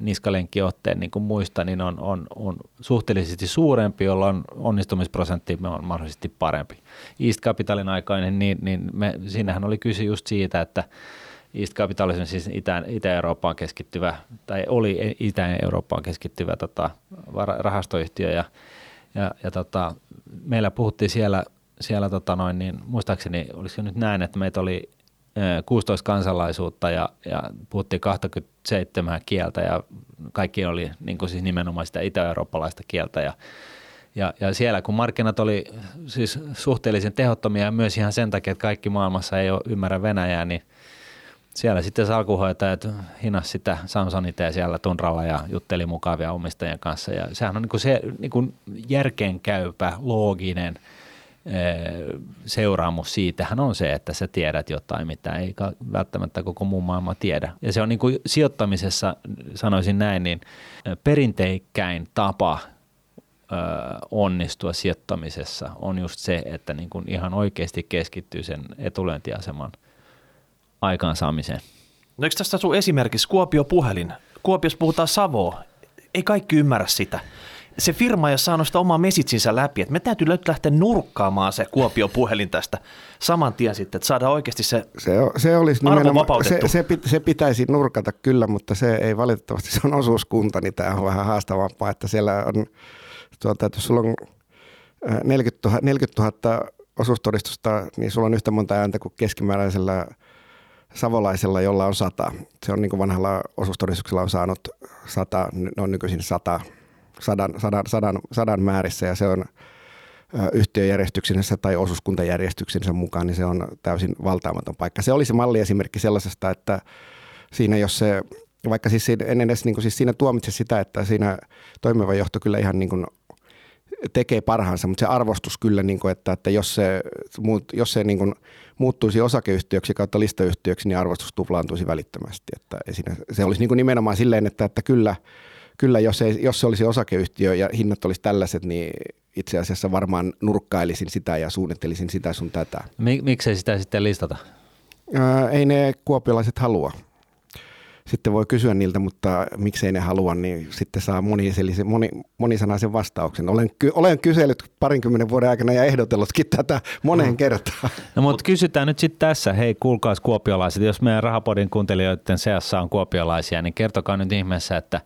niskalenkkiotteen niin kuin muista, niin on, on, on suhteellisesti suurempi, jolloin onnistumisprosentti on mahdollisesti parempi. East Capitalin aikainen, niin, niin me, siinähän oli kyse just siitä, että East Capitalism siis Itä, Itä-Eurooppaan keskittyvä, tai oli Itä-Eurooppaan keskittyvä tota, rahastoyhtiö. Ja, ja, ja tota, meillä puhuttiin siellä, siellä tota noin, niin muistaakseni olisiko nyt näin, että meitä oli 16 kansalaisuutta ja, ja puhuttiin 27 kieltä ja kaikki oli niin kuin siis nimenomaan sitä itä-eurooppalaista kieltä. Ja, ja, ja siellä kun markkinat oli siis suhteellisen tehottomia ja myös ihan sen takia, että kaikki maailmassa ei ole ymmärrä Venäjää, niin siellä sitten salkuhoitajat hinas sitä Samsonita siellä tunralla ja jutteli mukavia omistajien kanssa. Ja sehän on niin kuin se niin kuin järkeenkäypä, looginen seuraamus siitähän on se, että sä tiedät jotain, mitä ei välttämättä koko muu maailma tiedä. Ja se on niin kuin sijoittamisessa, sanoisin näin, niin perinteikkäin tapa onnistua sijoittamisessa on just se, että niin kuin ihan oikeasti keskittyy sen etulyöntiaseman – aikaansaamiseen. No eikö tästä sun esimerkiksi Kuopio puhelin? Kuopiossa puhutaan Savoa. Ei kaikki ymmärrä sitä. Se firma ei ole saanut sitä omaa mesitsinsä läpi, että me täytyy lähteä nurkkaamaan se Kuopio puhelin tästä saman tien sitten, että saadaan oikeasti se, se, se olisi arvo se, se, se, pitäisi nurkata kyllä, mutta se ei valitettavasti, se on osuuskunta, niin tämä on vähän haastavampaa, että siellä on, tuota, että jos sulla on 40 000, 40 000 osuustodistusta, niin sulla on yhtä monta ääntä kuin keskimääräisellä savolaisella, jolla on sata. Se on niin kuin vanhalla osuustodistuksella on saanut sata, ne on nykyisin sata, sadan, sadan, sadan, sadan määrissä ja se on yhtiöjärjestyksensä tai osuuskuntajärjestyksensä mukaan, niin se on täysin valtaamaton paikka. Se oli se malliesimerkki sellaisesta, että siinä jos se, vaikka siis en edes niin kuin, siis siinä tuomitse sitä, että siinä toimiva johto kyllä ihan niin kuin tekee parhaansa, mutta se arvostus kyllä, niin kuin, että, että jos se, jos se niin kuin muuttuisi osakeyhtiöksi kautta listayhtiöksi, niin arvostus tuplaantuisi välittömästi. Että siinä, se olisi niin kuin nimenomaan silleen, että, että kyllä, kyllä jos, ei, jos se olisi osakeyhtiö ja hinnat olisi tällaiset, niin itse asiassa varmaan nurkkailisin sitä ja suunnittelisin sitä sun tätä. Miksei sitä sitten listata? Ää, ei ne kuopiolaiset halua sitten voi kysyä niiltä, mutta miksei ne halua, niin sitten saa moni, monisanaisen vastauksen. Olen, ky, olen kysellyt parinkymmenen vuoden aikana ja ehdotellutkin tätä moneen mm. kertaan. No mutta kysytään nyt sitten tässä, hei kuulkaas kuopiolaiset, jos meidän Rahapodin kuuntelijoiden seassa on kuopiolaisia, niin kertokaa nyt ihmeessä, että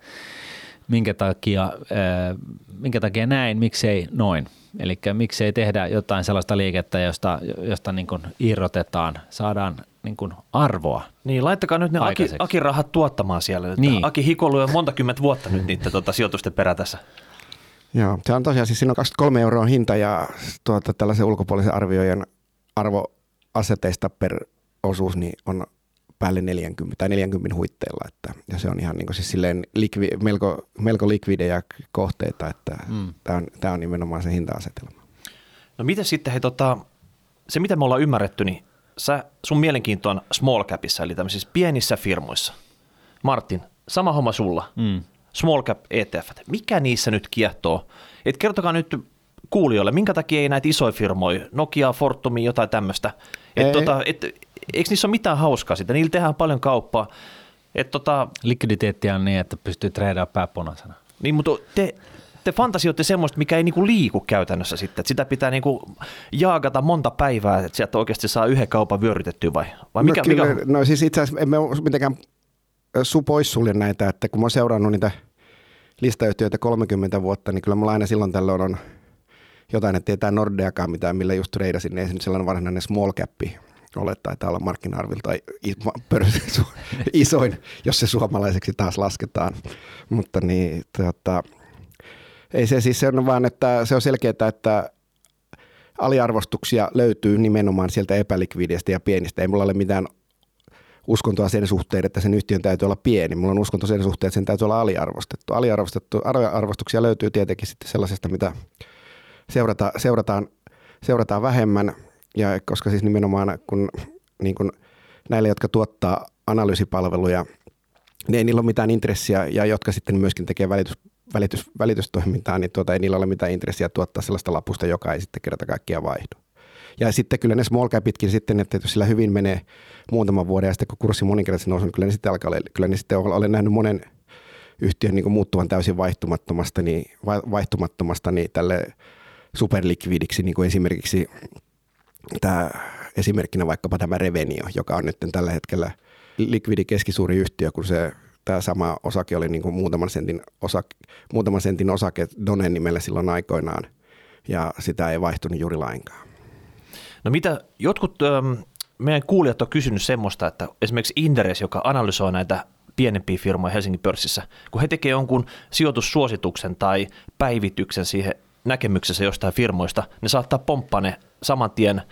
minkä takia, äh, minkä takia näin, miksei noin. Eli miksei tehdä jotain sellaista liikettä, josta, josta niin irrotetaan, saadaan niin kuin arvoa. Niin, laittakaa nyt ne Aki, Aki rahat tuottamaan siellä. Niin. Aki hikoilu on monta kymmentä vuotta nyt niiden tuota, sijoitusten perätässä. Joo, se on tosiaan, siis siinä on 23 euroa hinta ja tuota, tällaisen ulkopuolisen arvioijan arvoaseteista per osuus niin on päälle 40 tai 40 huitteilla. Että, ja se on ihan niin kuin siis silleen likvi, melko, melko likvidejä kohteita, että mm. tämä on, tämä on nimenomaan se hinta-asetelma. No miten sitten, he, tota, se mitä me ollaan ymmärretty, niin sä, sun mielenkiinto on small capissa, eli tämmöisissä pienissä firmoissa. Martin, sama homma sulla. Mm. Small cap ETF. Mikä niissä nyt kiehtoo? Et kertokaa nyt kuulijoille, minkä takia ei näitä isoja firmoja, Nokia, Fortumi, jotain tämmöistä. Et tota, et, eikö niissä ole mitään hauskaa sitä? Niillä tehdään paljon kauppaa. Et tota, Likviditeettiä on niin, että pystyy treidaamaan pääpunaisena. Niin, mutta te, te fantasioitte semmoista, mikä ei niinku liiku käytännössä sitten. Että sitä pitää niinku jaagata monta päivää, että sieltä oikeasti saa yhden kaupan vyörytettyä vai, vai mikä, no, kyllä, mikä? no siis itse asiassa emme mitenkään su poissulje näitä, että kun mä oon seurannut niitä listayhtiöitä 30 vuotta, niin kyllä mulla aina silloin tällöin on jotain, että tietää Nordeakaan mitään, millä just reidasin, niin ei se sellainen varsinainen small cap ole, taitaa olla markkina-arvilta isoin, jos se suomalaiseksi taas lasketaan. Mutta niin, tota, ei se siis se on vaan, että se on selkeää, että aliarvostuksia löytyy nimenomaan sieltä epälikviidistä ja pienistä. Ei mulla ole mitään uskontoa sen suhteen, että sen yhtiön täytyy olla pieni. Mulla on uskonto sen suhteen, että sen täytyy olla aliarvostettu. Aliarvostettu, aliarvostuksia löytyy tietenkin sitten sellaisesta, mitä seurata, seurataan, seurataan vähemmän. Ja koska siis nimenomaan kun, niin kun näille, jotka tuottaa analyysipalveluja, niin ei niillä ole mitään intressiä ja jotka sitten myöskin tekee välitys, välitys, välitystoimintaa, niin tuota, ei niillä ole mitään intressiä tuottaa sellaista lapusta, joka ei sitten kerta kaikkiaan vaihdu. Ja sitten kyllä ne small capitkin sitten, että jos sillä hyvin menee muutaman vuoden ja sitten kun kurssi moninkertaisesti nousee, niin kyllä ne sitten alkaa olla, kyllä ne sitten olen nähnyt monen yhtiön niin muuttuvan täysin vaihtumattomasta, niin, vaihtumattomasta niin tälle superlikvidiksi, niin kuin esimerkiksi tämä esimerkkinä vaikkapa tämä Revenio, joka on nyt tällä hetkellä likvidi keskisuuri yhtiö, kun se tämä sama osake oli niin kuin muutaman, sentin osake, muutaman sentin osake Donen nimellä silloin aikoinaan, ja sitä ei vaihtunut juuri lainkaan. No mitä jotkut ähm, meidän kuulijat on kysynyt semmoista, että esimerkiksi Inderes, joka analysoi näitä pienempiä firmoja Helsingin pörssissä, kun he tekevät jonkun sijoitussuosituksen tai päivityksen siihen näkemyksessä jostain firmoista, ne saattaa pomppaa ne saman tien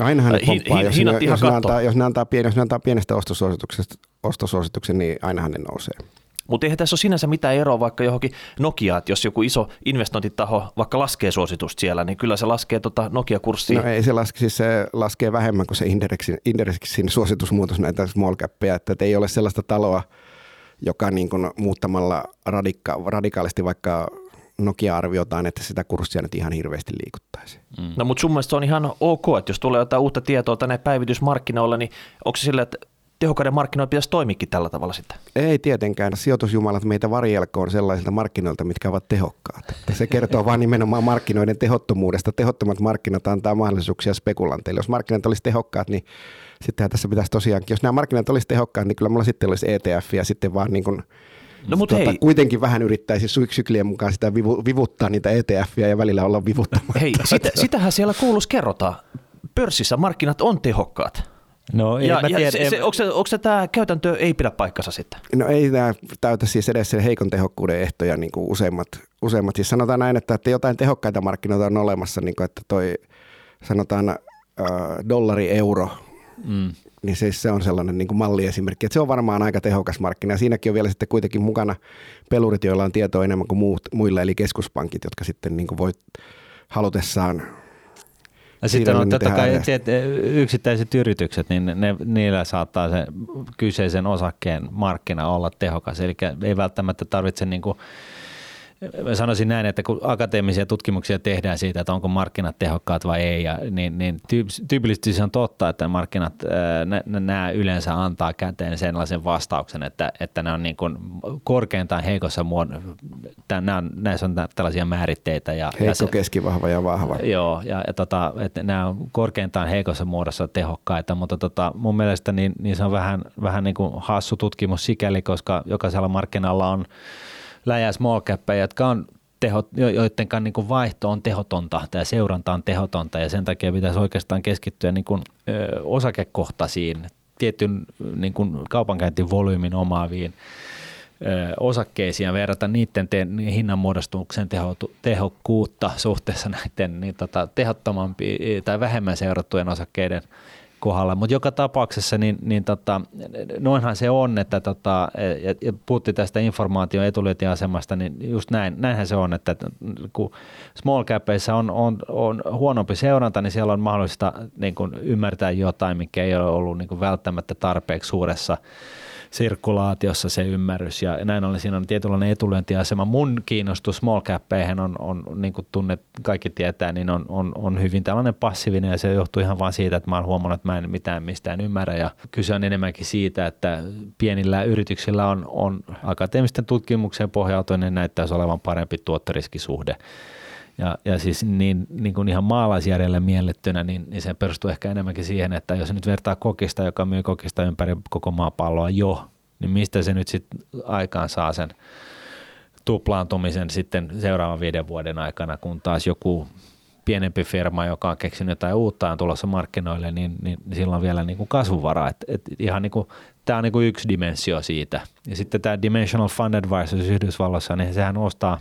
Ainahan ne pomppaa, hin, jos, ne, jos, ne antaa, jos, ne antaa pien, jos ne antaa pienestä ostosuosituksesta, ostosuosituksen, niin ainahan ne nousee. Mutta eihän tässä ole sinänsä mitään eroa vaikka johonkin Nokiaan, että jos joku iso investointitaho vaikka laskee suositusta siellä, niin kyllä se laskee tota Nokia-kurssia. No ei se laske, siis se laskee vähemmän kuin se indeksin, indeksin suositusmuutos näitä small cappeja, että ei ole sellaista taloa, joka niin kuin muuttamalla radika- radikaalisti vaikka Nokia arviotaan, että sitä kurssia nyt ihan hirveästi liikuttaisi. Mm. No mutta sun mielestä se on ihan ok, että jos tulee jotain uutta tietoa tänne päivitysmarkkinoille, niin onko se sillä, että tehokkaiden markkinoilla pitäisi toimikin tällä tavalla sitten? Ei tietenkään. Sijoitusjumalat meitä varjelkoon sellaisilta markkinoilta, mitkä ovat tehokkaat. Se kertoo vain nimenomaan markkinoiden tehottomuudesta. Tehottomat markkinat antaa mahdollisuuksia spekulanteille. Jos markkinat olisi tehokkaat, niin sittenhän tässä pitäisi tosiaankin, jos nämä markkinat olisi tehokkaat, niin kyllä mulla sitten olisi ETF ja sitten vaan niin kuin No, mutta tuota, hei. Kuitenkin vähän yrittäisi syklien mukaan sitä vivu, vivuttaa niitä ETFiä ja välillä olla vivuttamatta. Hei, sitä, sitähän siellä kuuluisi kerrota. Pörssissä markkinat on tehokkaat. No, ja, ja tiedä, se, se, onko, se, onko se tämä käytäntö ei pidä paikkansa sitten? No ei tämä täytä siis edes sen heikon tehokkuuden ehtoja niin kuin useimmat, useimmat. Siis sanotaan näin, että, että jotain tehokkaita markkinoita on olemassa, niin kuin, että toi sanotaan äh, dollari, euro, mm. Niin se, se on sellainen niin kuin malliesimerkki. Että se on varmaan aika tehokas markkina. Ja siinäkin on vielä sitten kuitenkin mukana pelurit, joilla on tietoa enemmän kuin muut, muilla, eli keskuspankit, jotka sitten niin kuin voi halutessaan ja sitten on totta kai että yksittäiset yritykset, niin ne, niillä saattaa se kyseisen osakkeen markkina olla tehokas. Eli ei välttämättä tarvitse niin kuin mä sanoisin näin, että kun akateemisia tutkimuksia tehdään siitä, että onko markkinat tehokkaat vai ei, ja, niin, niin tyypillisesti se on totta, että markkinat, nämä yleensä antaa käteen sellaisen vastauksen, että, että ne on niin kuin korkeintaan heikossa muodossa, näissä on tällaisia määritteitä. Ja, Heikko, ja se, keskivahva ja vahva. Joo, ja, ja tota, että nämä on korkeintaan heikossa muodossa tehokkaita, mutta tota, mun mielestä niin, niin se on vähän, vähän niin kuin hassu tutkimus sikäli, koska jokaisella markkinalla on läjä small cappeja, jotka on tehot, joiden niin vaihto on tehotonta tai seuranta on tehotonta ja sen takia pitäisi oikeastaan keskittyä niin kuin, ö, osakekohtaisiin, tietyn niin kuin kaupankäyntivolyymin omaaviin osakkeisiin ja verrata niiden te, hinnanmuodostuksen teho, tehokkuutta suhteessa näiden niin, tota, tehottomampi tai vähemmän seurattujen osakkeiden – kohdalla. Mutta joka tapauksessa niin, niin tota, noinhan se on, että tota, ja, ja puhutti tästä informaation etulyöntiasemasta, niin just näin, näinhän se on, että kun small capeissa on, on, on huonompi seuranta, niin siellä on mahdollista niin kuin ymmärtää jotain, mikä ei ole ollut niin kuin välttämättä tarpeeksi suuressa sirkulaatiossa se ymmärrys ja näin ollen siinä on tietynlainen etulyöntiasema. Mun kiinnostus small cappeihin on, on niin kuin tunnet kaikki tietää, niin on, on, on hyvin tällainen passiivinen ja se johtuu ihan vaan siitä, että mä oon huomannut, että mä en mitään mistään ymmärrä ja kyse on enemmänkin siitä, että pienillä yrityksillä on, on akateemisten tutkimukseen pohjautuen niin näyttäisi olevan parempi tuottoriskisuhde. Ja, ja siis niin, niin kuin ihan maalaisjärjellä miellettynä, niin, niin se perustuu ehkä enemmänkin siihen, että jos nyt vertaa kokista, joka myy kokista ympäri koko maapalloa jo, niin mistä se nyt sitten aikaan saa sen tuplaantumisen sitten seuraavan viiden vuoden aikana, kun taas joku pienempi firma, joka on keksinyt jotain uutta on tulossa markkinoille, niin, niin silloin on vielä niin kuin kasvuvaraa. Et, et ihan niin kuin, tämä on niin kuin yksi dimensio siitä. Ja sitten tämä Dimensional Fund Advisors Yhdysvalloissa, niin sehän ostaa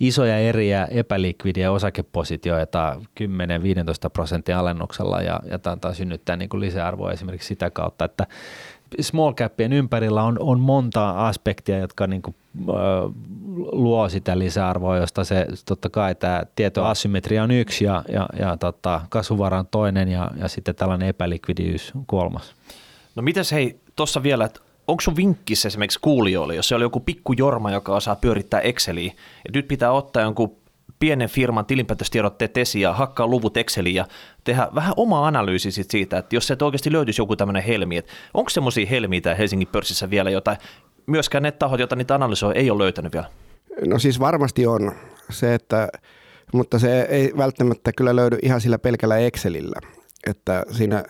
isoja eriä epälikvidiä osakepositioita 10-15 prosentin alennuksella ja, ja tämä synnyttää niin kuin lisäarvoa esimerkiksi sitä kautta, että small capien ympärillä on, on monta aspektia, jotka niin kuin, äh, luo sitä lisäarvoa, josta se totta kai tämä tietoasymmetria on yksi ja, ja, ja tota, kasvuvara on toinen ja, ja sitten tällainen epälikvidiys kolmas. No mitäs hei, tuossa vielä, että onko sun vinkkissä esimerkiksi kuulijoille, jos se oli joku pikku jorma, joka osaa pyörittää Exceliä, ja nyt pitää ottaa jonkun pienen firman tilinpäätöstiedotteet esiin ja hakkaa luvut Exceliin ja tehdä vähän oma analyysi siitä, että jos se oikeasti löytyisi joku tämmöinen helmi, että onko semmoisia helmiä täällä Helsingin pörssissä vielä jotain, myöskään ne tahot, joita niitä analysoi, ei ole löytänyt vielä? No siis varmasti on se, että, mutta se ei välttämättä kyllä löydy ihan sillä pelkällä Excelillä, että siinä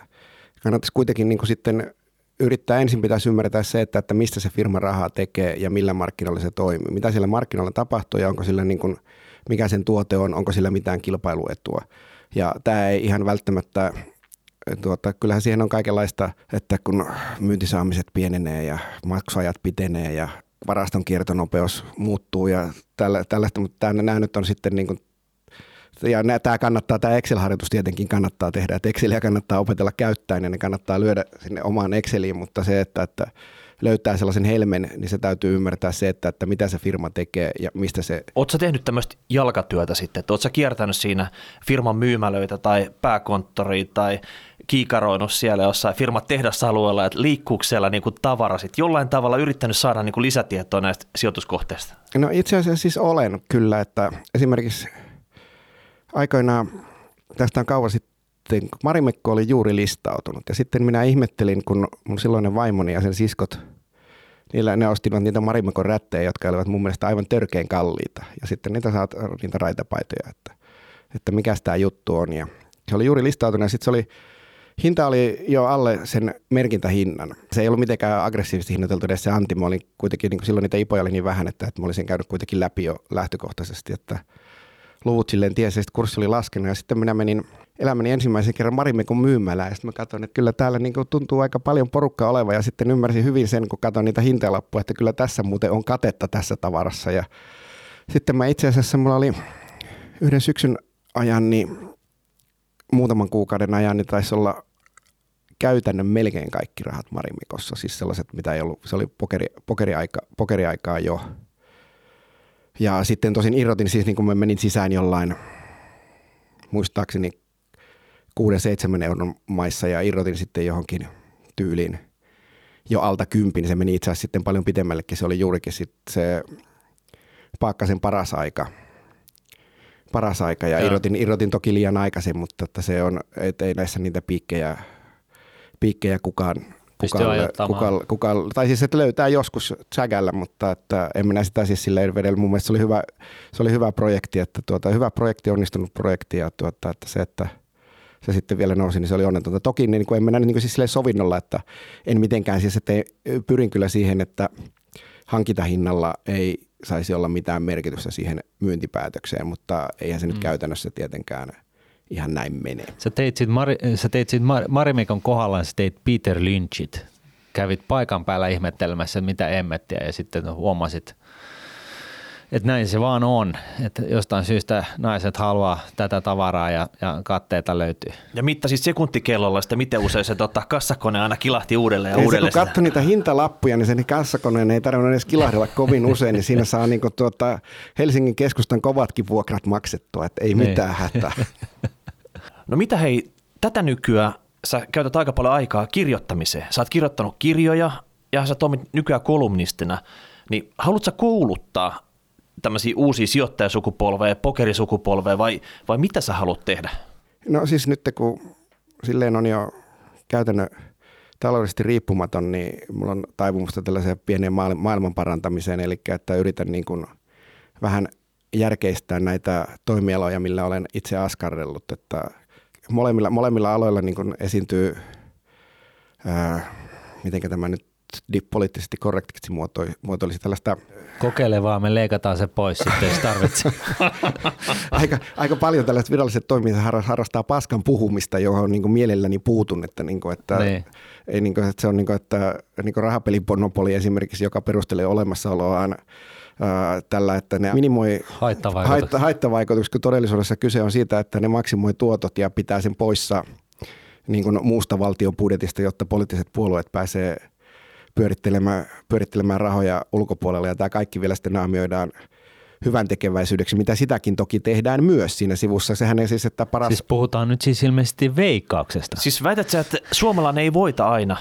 kannattaisi kuitenkin niin kuin sitten yrittää ensin pitäisi ymmärtää se, että, että mistä se firma rahaa tekee ja millä markkinoilla se toimii. Mitä siellä markkinoilla tapahtuu ja onko sillä niin kuin, mikä sen tuote on, onko sillä mitään kilpailuetua. Ja tämä ei ihan välttämättä, tuota, kyllähän siihen on kaikenlaista, että kun myyntisaamiset pienenee ja maksuajat pitenee ja varaston kiertonopeus muuttuu ja tällä, tällaista, mutta nämä nyt on sitten niin kuin ja tämä kannattaa, tämä Excel-harjoitus tietenkin kannattaa tehdä, että Exceliä kannattaa opetella käyttäen ja ne kannattaa lyödä sinne omaan Exceliin, mutta se, että, että löytää sellaisen helmen, niin se täytyy ymmärtää se, että, että mitä se firma tekee ja mistä se... Oletko tehnyt tämmöistä jalkatyötä sitten, että oletko kiertänyt siinä firman myymälöitä tai pääkonttoria tai kiikaroinut siellä jossain firman tehdasalueella, että liikkuuko siellä niin kuin tavara sitten jollain tavalla yrittänyt saada niin kuin lisätietoa näistä sijoituskohteista? No itse asiassa siis olen kyllä, että esimerkiksi aikoinaan, tästä on kauan sitten, Marimekko oli juuri listautunut ja sitten minä ihmettelin, kun mun silloinen vaimoni ja sen siskot, niillä ne ostivat niitä Marimekon rättejä, jotka olivat mun mielestä aivan törkeän kalliita ja sitten niitä saat niitä raitapaitoja, että, että mikä tämä juttu on ja se oli juuri listautunut ja sitten se oli Hinta oli jo alle sen merkintähinnan. Se ei ollut mitenkään aggressiivisesti hinnoiteltu edes se anti. Mä olin kuitenkin, niin silloin niitä ipoja oli niin vähän, että, että mä olisin käynyt kuitenkin läpi jo lähtökohtaisesti, että luvut silleen tiesi, että kurssi oli laskenut. Ja sitten minä menin elämäni ensimmäisen kerran Marimekon myymälään ja sitten mä katsoin, että kyllä täällä niin tuntuu aika paljon porukkaa oleva ja sitten ymmärsin hyvin sen, kun katsoin niitä hintalappuja, että kyllä tässä muuten on katetta tässä tavarassa ja sitten mä itse asiassa, mulla oli yhden syksyn ajan, niin muutaman kuukauden ajan, niin taisi olla käytännön melkein kaikki rahat Marimikossa. Siis sellaiset, mitä ei ollut, se oli pokeri, pokeriaika, pokeriaikaa jo. Ja sitten tosin irrotin siis, niin kun mä menin sisään jollain, muistaakseni 6-7 euron maissa ja irrotin sitten johonkin tyyliin jo alta kympin. Se meni itse asiassa sitten paljon pitemmällekin. Se oli juurikin sit se Paakkasen paras aika. Paras aika ja irrotin, irrotin, toki liian aikaisin, mutta että se on, et ei näissä niitä piikkejä, piikkejä kukaan, kukaan, kukaan, kukaan, tai siis että löytää joskus sägällä, mutta että en minä sitä siis silleen vedellä. Mun mielestä se oli hyvä, se oli hyvä projekti, että tuota, hyvä projekti, onnistunut projekti ja tuota, että se, että – se sitten vielä nousi, niin se oli onnetonta. Toki niin kuin en mennä niin kuin siis sovinnolla, että en mitenkään siis, että pyrin kyllä siihen, että hankintahinnalla ei saisi olla mitään merkitystä siihen myyntipäätökseen, mutta eihän se mm. nyt käytännössä tietenkään ihan näin mene. Sä teit sitten Mari, sä teit sit Mar- Marimekon kohdalla, sä teit Peter Lynchit. Kävit paikan päällä ihmettelemässä, mitä emmettiä ja sitten huomasit – että näin se vaan on, että jostain syystä naiset haluaa tätä tavaraa ja, ja katteita löytyy. Ja mittasit sekuntikellolla sitä, miten usein se tota, kassakone aina kilahti uudelleen ja ei uudelleen. Se, kun katsoi niitä hintalappuja, niin sen kassakoneen ei tarvinnut edes kilahdella kovin usein, niin siinä saa niinku tuota, Helsingin keskustan kovatkin vuokrat maksettua, että ei niin. mitään hätää. No mitä hei, tätä nykyään sä käytät aika paljon aikaa kirjoittamiseen. Sä oot kirjoittanut kirjoja ja sä toimit nykyään kolumnistina. Niin haluatko kouluttaa tämmöisiä uusia sijoittajasukupolveja, pokerisukupolveja vai, vai mitä sä haluat tehdä? No siis nyt kun silleen on jo käytännön taloudellisesti riippumaton, niin mulla on taipumusta tällaiseen pieneen maailman parantamiseen, eli että yritän niin kuin vähän järkeistää näitä toimialoja, millä olen itse askarrellut, että molemmilla, molemmilla aloilla niin kuin esiintyy, ää, miten tämä nyt poliittisesti korrektiksi muotoilisi tällaista Kokeile vaan, me leikataan se pois sitten, jos tarvitsee. aika, aika paljon tällaiset viralliset toimijat harrastaa paskan puhumista, johon niin mielelläni puutun, että, niin kuin, että, niin. Ei, niin kuin, että se on niin kuin, että niin kuin rahapeliponopoli esimerkiksi, joka perustelee tällä, että ne minimoi haittavaikutukset, haitta, haittavaikutukset, kun todellisuudessa kyse on siitä, että ne maksimoi tuotot ja pitää sen poissa niin kuin muusta valtion budjetista, jotta poliittiset puolueet pääsee – pyörittelemään, pyörittelemään rahoja ulkopuolella ja tämä kaikki vielä sitten naamioidaan hyvän tekeväisyydeksi, mitä sitäkin toki tehdään myös siinä sivussa. Sehän ei siis, että paras... Siis puhutaan nyt siis ilmeisesti veikkauksesta. Siis väität sä, että suomalainen ei voita aina?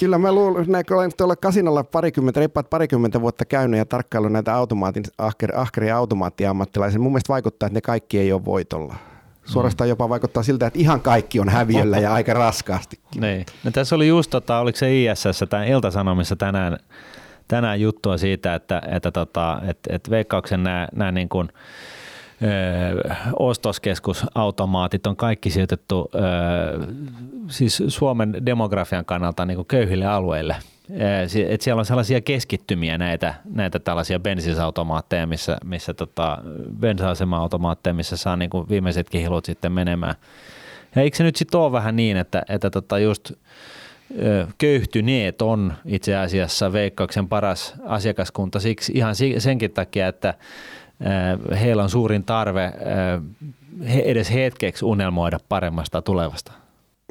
Kyllä mä luulen, että olen tuolla kasinolla parikymmentä, reippaat parikymmentä vuotta käynyt ja tarkkaillut näitä automaatin, ahker, ahkeria automaattiammattilaisia. Mun mielestä vaikuttaa, että ne kaikki ei ole voitolla. Suorastaan jopa vaikuttaa siltä, että ihan kaikki on häviöllä ja aika raskaasti. Niin. No tässä oli just, tota, oliko se ISS tai Iltasanomissa tänään, tänään juttua siitä, että, että, tota, että, että veikkauksen nämä, nämä niin kuin, ostoskeskusautomaatit on kaikki sijoitettu ö, siis Suomen demografian kannalta niin köyhille alueille – että siellä on sellaisia keskittymiä näitä, näitä tällaisia bensisautomaatteja, missä, missä tota, bensa-asema-automaatteja, missä saa niin kuin viimeisetkin hilut sitten menemään. Ja eikö se nyt sitten ole vähän niin, että, että tota just köyhtyneet on itse asiassa veikkauksen paras asiakaskunta siksi ihan senkin takia, että heillä on suurin tarve edes hetkeksi unelmoida paremmasta tulevasta.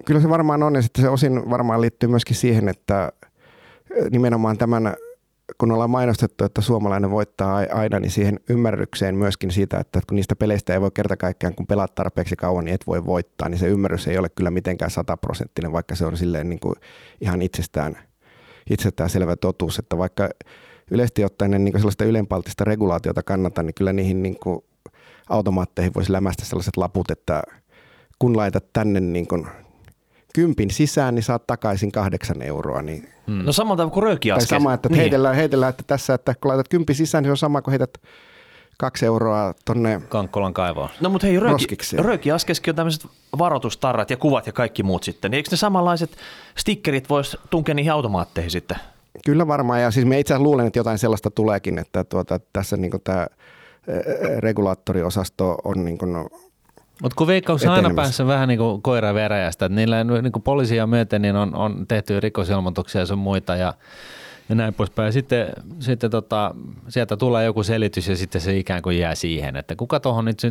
Kyllä se varmaan on ja sitten se osin varmaan liittyy myöskin siihen, että nimenomaan tämän, kun ollaan mainostettu, että suomalainen voittaa aina, niin siihen ymmärrykseen myöskin siitä, että kun niistä peleistä ei voi kerta kaikkiaan, kun pelaat tarpeeksi kauan, niin et voi voittaa, niin se ymmärrys ei ole kyllä mitenkään sataprosenttinen, vaikka se on silleen niin kuin ihan itsestään, itsestään selvä totuus, että vaikka yleisesti ottaen niin sellaista ylenpaltista regulaatiota kannata, niin kyllä niihin niin kuin automaatteihin voisi lämästä sellaiset laput, että kun laitat tänne niin kuin kympin sisään, niin saat takaisin kahdeksan euroa. Niin... Hmm. No samalta kuin röökiaskes. Tai sama, että niin. heitellään, heitellään, että tässä, että kun laitat kympin sisään, niin se on sama kuin heität kaksi euroa tonne Kankkolan kaivoon. No mutta hei, rööki, röökiaskeskin on tämmöiset varoitustarrat ja kuvat ja kaikki muut sitten. Niin eikö ne samanlaiset stickerit voisi tunkea niihin automaatteihin sitten? Kyllä varmaan, ja siis me itse asiassa luulen, että jotain sellaista tuleekin, että tuota, tässä niin tämä regulaattoriosasto on niin kuin mutta kun veikkaus on aina päässä vähän niin kuin koira veräjästä, että niillä niin kuin poliisia myöten niin on, on tehty rikosilmoituksia ja sun muita ja ja näin poispäin. Ja sitten, sitten tota, sieltä tulee joku selitys ja sitten se ikään kuin jää siihen, että kuka, tohon nyt,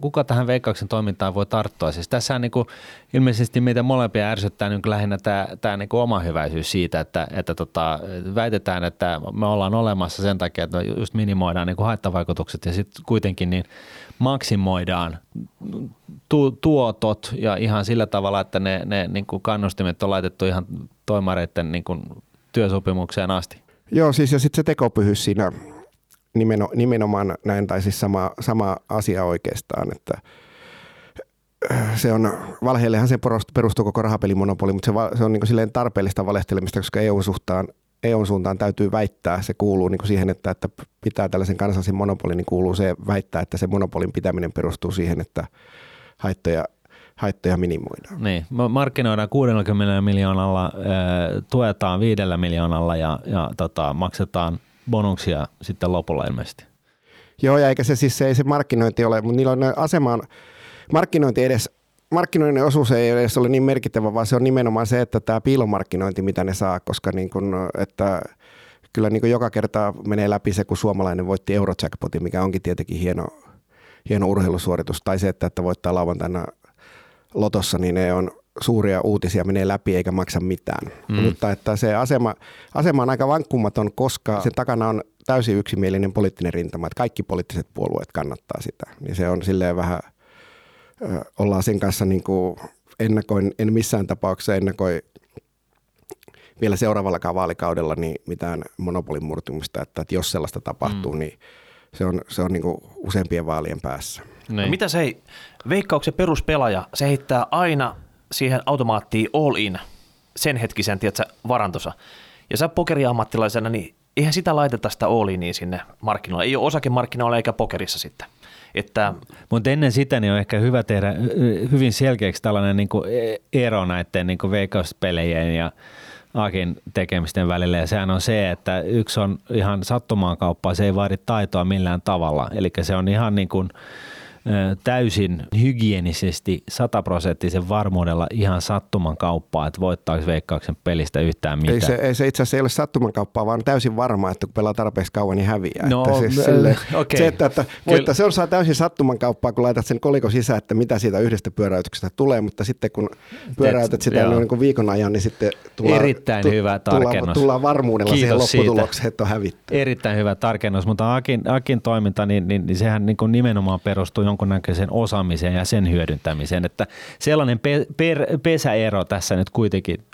kuka tähän veikkauksen toimintaan voi tarttua. Siis tässä on niin kuin, ilmeisesti meitä molempia ärsyttää niin lähinnä tämä, tämä niin kuin oma hyväisyys siitä, että, että tota, väitetään, että me ollaan olemassa sen takia, että just minimoidaan niin kuin haittavaikutukset ja sitten kuitenkin niin maksimoidaan tu- tuotot ja ihan sillä tavalla, että ne, ne niin kuin kannustimet on laitettu ihan toimareiden niin kuin työsopimukseen asti. Joo, siis ja sitten se tekopyhyys siinä nimeno, nimenomaan näin, tai siis sama, sama asia oikeastaan, että äh, se on, valheellehan se perustuu koko rahapelimonopoli, mutta se, se on niin silleen tarpeellista valehtelemista, koska EUn suhtaan EUn suuntaan täytyy väittää, se kuuluu niin siihen, että, että pitää tällaisen kansallisen monopolin, niin kuuluu se väittää, että se monopolin pitäminen perustuu siihen, että haittoja haittoja minimoidaan. Niin, markkinoidaan 60 miljoonalla, äh, tuetaan viidellä miljoonalla ja, ja tota, maksetaan bonuksia sitten lopulla ilmeisesti. Joo, ja eikä se siis se, ei se markkinointi ole, mutta niillä on asemaan, markkinointi edes, markkinoinnin osuus ei edes ole niin merkittävä, vaan se on nimenomaan se, että tämä piilomarkkinointi, mitä ne saa, koska niin kun, että kyllä niin joka kerta menee läpi se, kun suomalainen voitti Eurojackpotin, mikä onkin tietenkin hieno, hieno urheilusuoritus, tai se, että, että voittaa lauantaina lotossa, niin ne on suuria uutisia, menee läpi eikä maksa mitään. Mm. Mutta että se asema, asema on aika vankkumaton, koska sen takana on täysin yksimielinen poliittinen rintama, että kaikki poliittiset puolueet kannattaa sitä. Niin se on silleen vähän, ö, ollaan sen kanssa niin kuin ennakoin, en missään tapauksessa ennakoi vielä seuraavallakaan vaalikaudella niin mitään monopolin murtumista, että, että jos sellaista tapahtuu, mm. niin se on, se on niin kuin useampien vaalien päässä. Niin. No mitä se ei, veikkauksen peruspelaaja, se heittää aina siihen automaattiin all in sen hetkisen tiedätkö, varantosa. Ja sä pokeriammattilaisena, niin eihän sitä laiteta sitä all inia sinne markkinoille. Ei ole osakemarkkinoilla eikä pokerissa sitten. Että... Mutta ennen sitä niin on ehkä hyvä tehdä hyvin selkeäksi tällainen niin kuin e-, ero näiden niin kuin veikkauspelejen ja Akin tekemisten välillä ja sehän on se, että yksi on ihan sattumaan kauppaa, se ei vaadi taitoa millään tavalla. Eli se on ihan niin kuin – täysin hygienisesti sataprosenttisen varmuudella ihan sattuman kauppaa, että voittaako veikkauksen pelistä yhtään mitään. Ei se, ei se itse asiassa ei ole sattuman kauppaa, vaan täysin varma, että kun pelaa tarpeeksi kauan, niin häviää. No, että siis sille, okay. Se, että, että voittaa, se on saa täysin sattuman kauppaa, kun laitat sen koliko sisään, että mitä siitä yhdestä pyöräytyksestä tulee, mutta sitten kun pyöräytät sitä niin kuin viikon ajan, niin sitten tullaan, Erittäin tu, hyvä tarkennus. Tullaan, tullaan varmuudella Kiitos siihen lopputulokseen, että on hävitty. Erittäin hyvä tarkennus, mutta Akin, Akin toiminta, niin, niin, niin sehän niin kuin nimenomaan perustuu jonkunnäköiseen osaamiseen ja sen hyödyntämiseen. Että sellainen pe- per- pesäero tässä nyt kuitenkin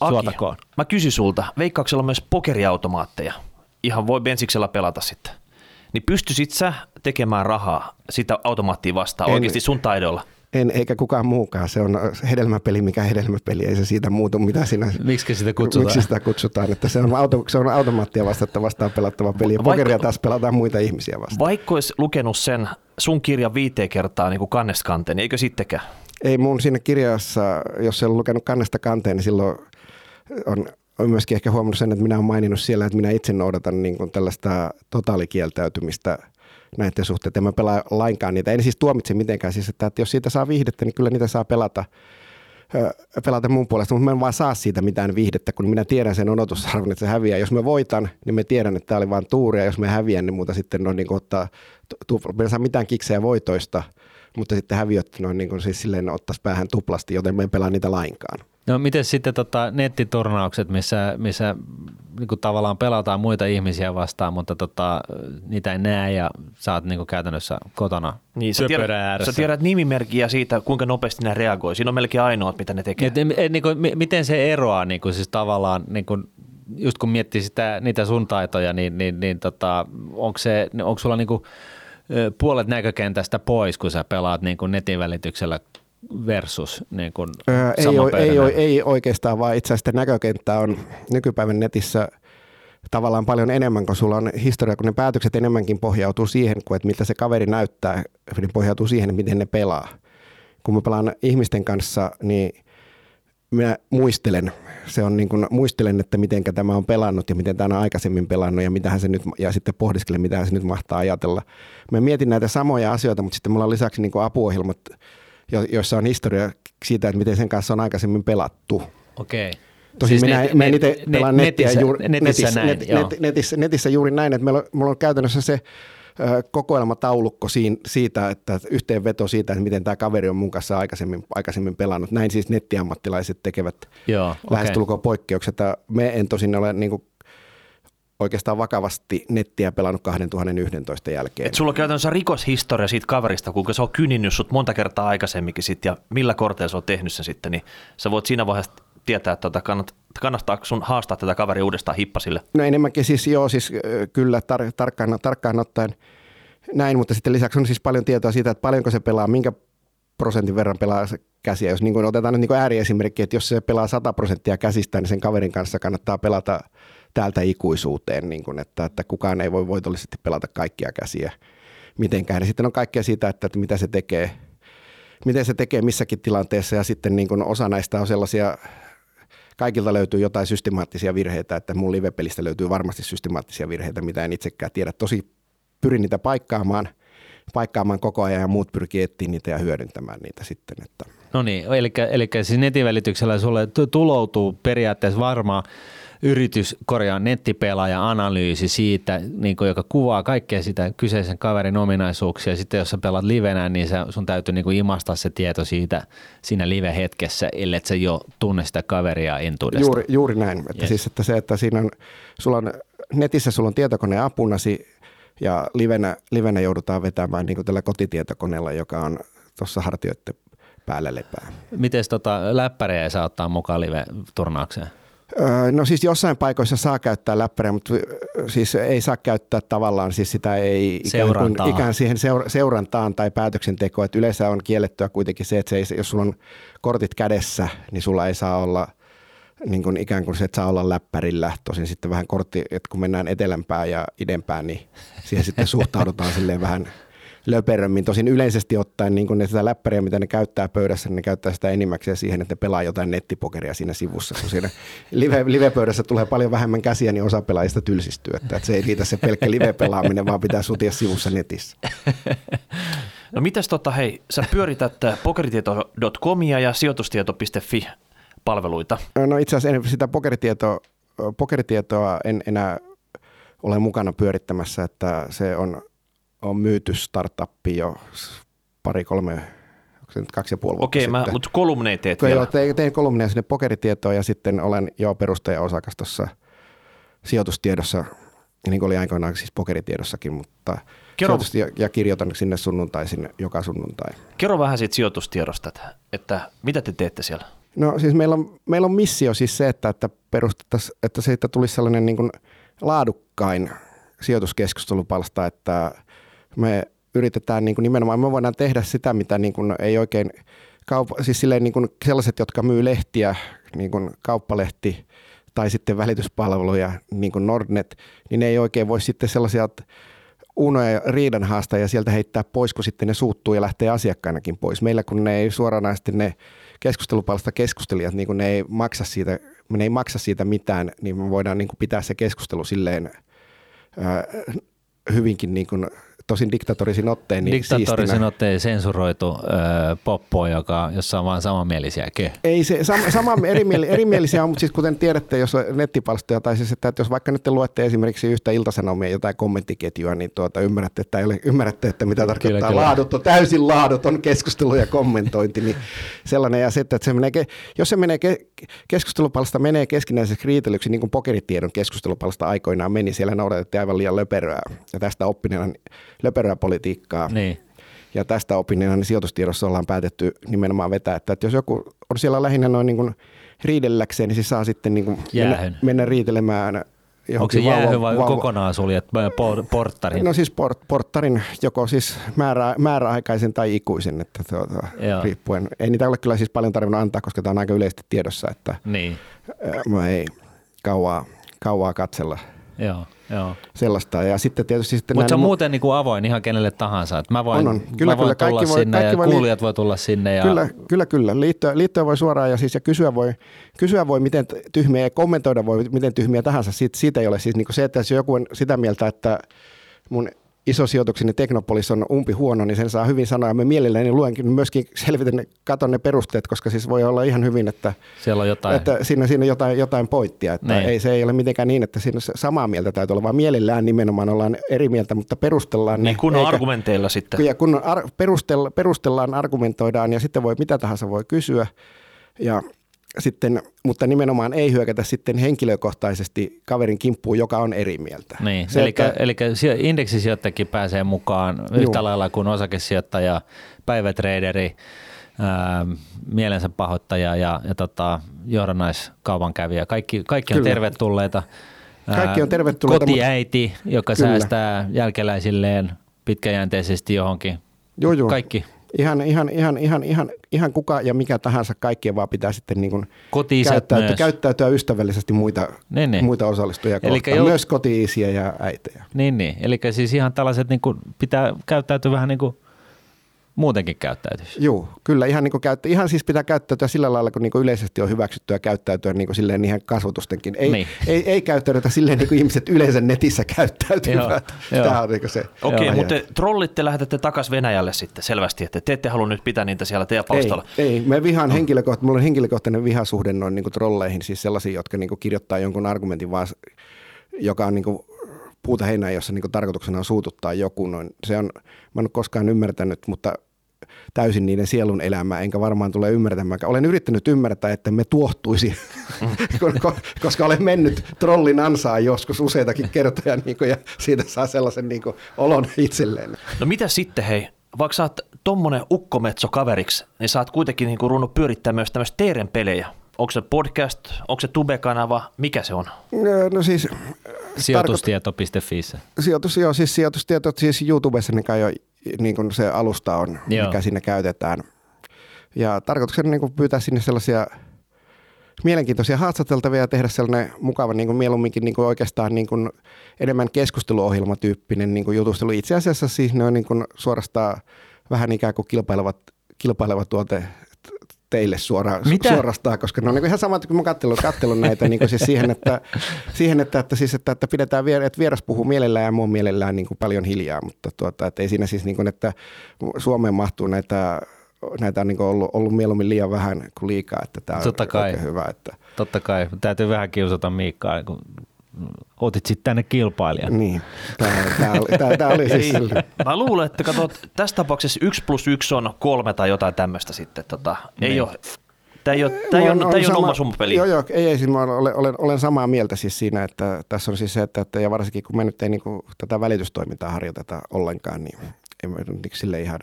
Aki, suotakoon. mä kysyn sulta, Veikkauksella on myös pokeriautomaatteja. Ihan voi bensiksellä pelata sitten. Niin pystyisit sä tekemään rahaa sitä automaattia vastaan en, oikeasti sun taidolla? En, eikä kukaan muukaan. Se on hedelmäpeli, mikä hedelmäpeli. Ei se siitä muutu, mitä sinä... Miksi sitä kutsutaan? Miksi sitä kutsutaan? Että se, on auto, se on automaattia vastaan, vastaan pelattava peli. Ja Vaikka, pokeria taas pelataan muita ihmisiä vastaan. Vaikka olisi lukenut sen sun kirjan viiteen kertaa niin kuin kannesta kanteen, niin eikö sittenkään? Ei mun siinä kirjassa, jos ole lukenut kannesta kanteen, niin silloin on olen myöskin ehkä huomannut sen, että minä olen maininnut siellä, että minä itse noudatan niin kuin tällaista totaalikieltäytymistä – näiden suhteen. En mä pelaa lainkaan niitä. En siis tuomitse mitenkään. Siis, että, että jos siitä saa viihdettä, niin kyllä niitä saa pelata pelata mun puolesta, mutta mä en vaan saa siitä mitään viihdettä, kun minä tiedän sen odotusarvon, että se häviää. Jos mä voitan, niin me tiedän, että tämä oli vain tuuria. Jos mä häviän, niin muuta sitten on niin ottaa, tu, en saa mitään kiksejä voitoista, mutta sitten häviöt noin niin kuin siis silleen ottaisi päähän tuplasti, joten me en pelaa niitä lainkaan. No miten sitten tota nettiturnaukset, missä, missä niin kuin tavallaan pelataan muita ihmisiä vastaan, mutta tota, niitä ei näe ja sä oot niin kuin käytännössä kotona niin, sä tiedät, ääressä. Sä tiedät nimimerkkiä siitä, kuinka nopeasti ne reagoi. Siinä on melkein ainoat, mitä ne tekee. Et, et, niin kuin, miten se eroaa niin kuin siis tavallaan, niin kuin, just kun miettii sitä, niitä sun taitoja, niin, niin, niin tota, onko, se, onko sulla niin kuin, puolet näkökentästä pois, kun sä pelaat niin kuin netin välityksellä versus niin kuin öö, ei, ole, ei, ole, ei oikeastaan, vaan itse asiassa näkökenttä on nykypäivän netissä tavallaan paljon enemmän, kun sulla on historia, kun ne päätökset enemmänkin pohjautuu siihen, kuin että miltä se kaveri näyttää, niin pohjautuu siihen, miten ne pelaa. Kun mä pelaan ihmisten kanssa, niin minä muistelen, se on niin kuin, muistelen, että miten tämä on pelannut ja miten tämä on aikaisemmin pelannut ja, mitä se nyt, ja sitten pohdiskelen, mitä se nyt mahtaa ajatella. Mä mietin näitä samoja asioita, mutta sitten mulla on lisäksi niin kuin apuohjelmat, joissa on historia siitä, että miten sen kanssa on aikaisemmin pelattu. Okei. Tosin siis minä, net, en itse pelaan net, nettiä juuri, netissä, netissä, näin, net, net, netissä, netissä juuri näin, että meillä on, mulla on käytännössä se kokoelmataulukko siitä, että yhteenveto siitä, että miten tämä kaveri on mun kanssa aikaisemmin, aikaisemmin pelannut. Näin siis nettiammattilaiset tekevät Joo, lähestulkoon okay. poikkeukset. Me en tosin ole niin kuin oikeastaan vakavasti nettiä pelannut 2011 jälkeen. Et sulla on käytännössä rikoshistoria siitä kaverista, kuinka se on kyninnyt sut monta kertaa aikaisemminkin sit, ja millä korteilla se on tehnyt sen sitten, niin sä voit siinä vaiheessa tietää, että tota kannat, kannattaa sun haastaa tätä kaveri uudestaan hippasille. No enemmänkin siis joo, siis kyllä tar- tarkkaan, tarkkaan ottaen näin, mutta sitten lisäksi on siis paljon tietoa siitä, että paljonko se pelaa, minkä prosentin verran pelaa käsiä. Jos niin kuin otetaan nyt niin kuin ääriesimerkki, että jos se pelaa 100 prosenttia käsistä, niin sen kaverin kanssa kannattaa pelata täältä ikuisuuteen, niin kuin, että, että kukaan ei voi voitollisesti pelata kaikkia käsiä mitenkään. Ja sitten on kaikkea siitä, että, että mitä se tekee, miten se tekee missäkin tilanteessa ja sitten niin kuin osa näistä on sellaisia, kaikilta löytyy jotain systemaattisia virheitä, että mun live-pelistä löytyy varmasti systemaattisia virheitä, mitä en itsekään tiedä. Tosi pyrin niitä paikkaamaan, paikkaamaan koko ajan ja muut pyrkii etsiä niitä ja hyödyntämään niitä sitten. Että. No niin, eli, eli siis netin välityksellä sulle tuloutuu periaatteessa varmaan yritys korjaa nettipelaaja analyysi siitä, niin kuin, joka kuvaa kaikkea sitä kyseisen kaverin ominaisuuksia. Sitten jos sä pelaat livenä, niin sä, sun täytyy niin kuin imasta se tieto siitä siinä live-hetkessä, ellei sä jo tunne sitä kaveria entuudesta. Juuri, juuri näin. Että yes. siis, että se, että siinä on, sulla on, netissä sulla on tietokone apunasi ja livenä, livenä joudutaan vetämään niin kuin tällä kotitietokoneella, joka on tuossa hartioiden päällä lepää. Miten tota, läppäriä ei saa ottaa mukaan live-turnaukseen? No siis jossain paikoissa saa käyttää läppäriä, mutta siis ei saa käyttää tavallaan, siis sitä ei ikään, kuin, ikään siihen seurantaan tai päätöksentekoon. Että yleensä on kiellettyä kuitenkin se, että se ei, jos sulla on kortit kädessä, niin sulla ei saa olla niin kuin ikään kuin se, että saa olla läppärillä. Tosin sitten vähän kortti, että kun mennään etelämpään ja idempään, niin siihen sitten suhtaudutaan silleen vähän – löperömmin. Tosin yleisesti ottaen niin kun ne sitä läppäriä, mitä ne käyttää pöydässä, niin ne käyttää sitä enimmäkseen siihen, että ne pelaa jotain nettipokeria siinä sivussa. Kun siinä live, live-pöydässä tulee paljon vähemmän käsiä, niin osa pelaajista tylsistyy. Että, että se ei riitä se pelkkä live-pelaaminen, vaan pitää sutia sivussa netissä. No mitäs tota, hei, sä pyörität pokeritieto.comia ja sijoitustieto.fi palveluita. No itse asiassa en, sitä pokeritieto, pokeritietoa en enää ole mukana pyörittämässä, että se on on myyty startuppi jo pari, kolme, onko se nyt kaksi ja puoli vuotta Okei, okay, mutta kolumneja teet vielä. Joo, tein, tein kolumneja sinne pokeritietoon ja sitten olen jo perustaja-osakas tuossa sijoitustiedossa, niin kuin oli aikoinaan siis pokeritiedossakin, mutta Kerro, ja, ja kirjoitan sinne sunnuntaisin joka sunnuntai. Kerro vähän siitä sijoitustiedosta, että, että mitä te teette siellä? No siis meillä on, meillä on missio siis se, että, että perustettaisiin, että siitä tulisi sellainen niin kuin laadukkain sijoituskeskustelupalsta, että me yritetään niin kuin nimenomaan, me voidaan tehdä sitä, mitä niin kuin ei oikein, kaup- siis silleen niin kuin sellaiset, jotka myy lehtiä, niin kuin kauppalehti tai sitten välityspalveluja, niin kuin Nordnet, niin ne ei oikein voi sitten sellaisia unoja ja riidan ja sieltä heittää pois, kun sitten ne suuttuu ja lähtee asiakkaanakin pois. Meillä kun ne ei suoranaisesti ne keskustelupalsta keskustelijat, niin kun ne ei maksa siitä, ne ei maksa siitä mitään, niin me voidaan niin kuin pitää se keskustelu silleen ää, hyvinkin niin kuin tosin diktatorisin otteen. Niin diktatorisin otteen sensuroitu öö, poppo, joka, jossa on vain samanmielisiä. Kö? Ei se, sama, sama erimieli, erimielisiä on, mutta siis kuten tiedätte, jos on nettipalstoja, tai siis, että, jos vaikka nyt luette esimerkiksi yhtä iltasanomia jotain kommenttiketjua, niin tuota, ymmärrätte, että, ei ole, ymmärrätte, että mitä tarkoittaa kyllä, kyllä. laaduton, täysin laaduton keskustelu ja kommentointi, niin sellainen. Ja sitten, että se menee, jos se menee, keskustelupalsta menee keskinäiseksi riitelyksi, niin kuin pokeritiedon keskustelupalsta aikoinaan meni, siellä noudatettiin aivan liian löperöä. Ja tästä oppineena löperöä politiikkaa. Niin. Ja tästä opiniona niin sijoitustiedossa ollaan päätetty nimenomaan vetää, että, että jos joku on siellä lähinnä noin niin kuin riidelläkseen, niin se saa sitten niin kuin mennä, mennä riitelemään Onko se jäähy vai vauva. kokonaan suljet porttarin? No siis port, porttarin joko siis määrä, määräaikaisen tai ikuisen, että tuota, riippuen. Ei niitä ole kyllä siis paljon tarvinnut antaa, koska tämä on aika yleisesti tiedossa, että niin. mä ei kauaa, kauaa katsella. Joo. Joo. sellaista. Ja sitten tietysti sitten Mutta se on mu- muuten niin kuin avoin ihan kenelle tahansa. Että mä voin, on, on. Kyllä, mä voin kyllä, tulla voi, sinne ja voi, kuulijat voi tulla sinne. Ja... Kyllä, kyllä, kyllä. Liittoja, liittoja voi suoraan ja, siis, ja kysyä, voi, kysyä voi miten tyhmiä ja kommentoida voi miten tyhmiä tahansa. Siitä, siitä ei ole siis niin kuin se, että jos joku on sitä mieltä, että mun isosijoitukseni Teknopolis on umpi huono, niin sen saa hyvin sanoa. Ja me mielelläni luenkin myöskin selvitän, katon ne perusteet, koska siis voi olla ihan hyvin, että, Siellä on jotain. että siinä, siinä jotain, jotain pointtia. Että Niin. ei, se ei ole mitenkään niin, että siinä samaa mieltä täytyy olla, vaan mielellään nimenomaan ollaan eri mieltä, mutta perustellaan ne. Niin kun on eikä- argumenteilla sitten. ja kun ar- perustell- perustellaan, argumentoidaan ja sitten voi mitä tahansa voi kysyä. Ja sitten, mutta nimenomaan ei hyökätä sitten henkilökohtaisesti kaverin kimppuun, joka on eri mieltä. Niin, Se, eli, että- eli sijo- indeksisijoittajakin pääsee mukaan Juu. yhtä lailla kuin osakesijoittaja, päivätreideri, ää, mielensä pahoittaja ja, ja tota, johdannaiskaupankävijä. Kaikki, kaikki on Kyllä. tervetulleita. Kaikki on tervetulleita, Kotiäiti, joka Kyllä. säästää jälkeläisilleen pitkäjänteisesti johonkin. Joo, joo. Kaikki. Ihan, ihan, ihan, ihan, ihan, ihan kuka ja mikä tahansa, kaikkien vaan pitää sitten niin kuin käyttäytyä, myös. käyttäytyä ystävällisesti muita, Niin, niin. muita osallistujia Elikkä kohtaan, jo- myös koti-isiä ja äitejä. Niin, niin. Eli siis ihan tällaiset niin kuin, pitää käyttäytyä vähän niin kuin muutenkin käyttäytyisi. Joo, kyllä ihan, niin kuin käyttä, ihan siis pitää käyttäytyä sillä lailla, kun niin kuin yleisesti on hyväksyttyä käyttäytyä niin kuin silleen ihan kasvotustenkin. Ei, Niin. ei, ei käyttäydytä silleen niin kuin ihmiset yleensä netissä käyttäytyvät. Joo, Tämä on niin kuin se. Okei, Joo. mutta te trollit te lähetätte takaisin Venäjälle sitten selvästi, että te ette halua nyt pitää niitä siellä teidän palstalla. Ei, ei, mä vihaan no. henkilökohtainen, mulla on henkilökohtainen vihasuhde noin niin kuin trolleihin, siis sellaisiin, jotka niin kuin kirjoittaa jonkun argumentin vaan, joka on niin kuin puuta heinää, jossa niin kuin tarkoituksena on suututtaa joku. Noin. Se on, mä en ole koskaan ymmärtänyt, mutta täysin niiden sielun elämää, enkä varmaan tule ymmärtämään. Olen yrittänyt ymmärtää, että me tuohtuisi, ko- ko- koska olen mennyt trollin ansaan joskus useitakin kertoja niin kuin, ja siitä saa sellaisen niin kuin, olon itselleen. No mitä sitten hei, vaikka sä oot tommonen ukkometso kaveriksi, niin sä oot kuitenkin niin runnut pyörittää myös tämmöistä teeren pelejä. Onko se podcast, onko se Tube-kanava, mikä se on? No, no siis Sijoitustieto.fi. Sijoitus, joo, siis sijoitustietot, siis YouTubessa niin kai jo niin kuin se alusta on, Joo. mikä siinä käytetään. Ja tarkoituksena niin kuin pyytää sinne sellaisia mielenkiintoisia haastateltavia ja tehdä sellainen mukava niin kuin mieluumminkin niin kuin oikeastaan niin kuin enemmän keskusteluohjelmatyyppinen niin kuin jutustelu. Itse asiassa siis ne on niin kuin suorastaan vähän ikään kuin kilpailevat, kilpaileva tuote teille suoraan, Mitä? suorastaan, koska ne on niin ihan samat kuin mä kattelun, kattelun näitä niin siis siihen, että, siihen että, että, siis, että, että pidetään vier, että vieras puhuu mielellään ja muu mielellään niin kuin paljon hiljaa, mutta tuota, että ei siinä siis niin kuin, että Suomeen mahtuu näitä näitä on niin kuin ollut, ollut mieluummin liian vähän kuin liikaa, että tämä on Totta kai. oikein hyvä. Että, Totta kai, täytyy vähän kiusata Miikkaa, kun otit sitten tänne kilpailijan. niin, tämä, tämä, oli, tämä, tämä oli siis mä luulen, että katsot, tässä tapauksessa 1 plus 1 on kolme tai jotain tämmöistä sitten. Tota, ei Niin. ole, tämä ei ole, tämä ei ole, tämä ei ole oma summapeli. Joo, joo, ei, ei, siis mä olen, olen, olen, samaa mieltä siis siinä, että tässä on siis se, että, että ja varsinkin kun me nyt ei niin kuin, tätä välitystoimintaa harjoiteta ollenkaan, niin ei me nyt niin sille ihan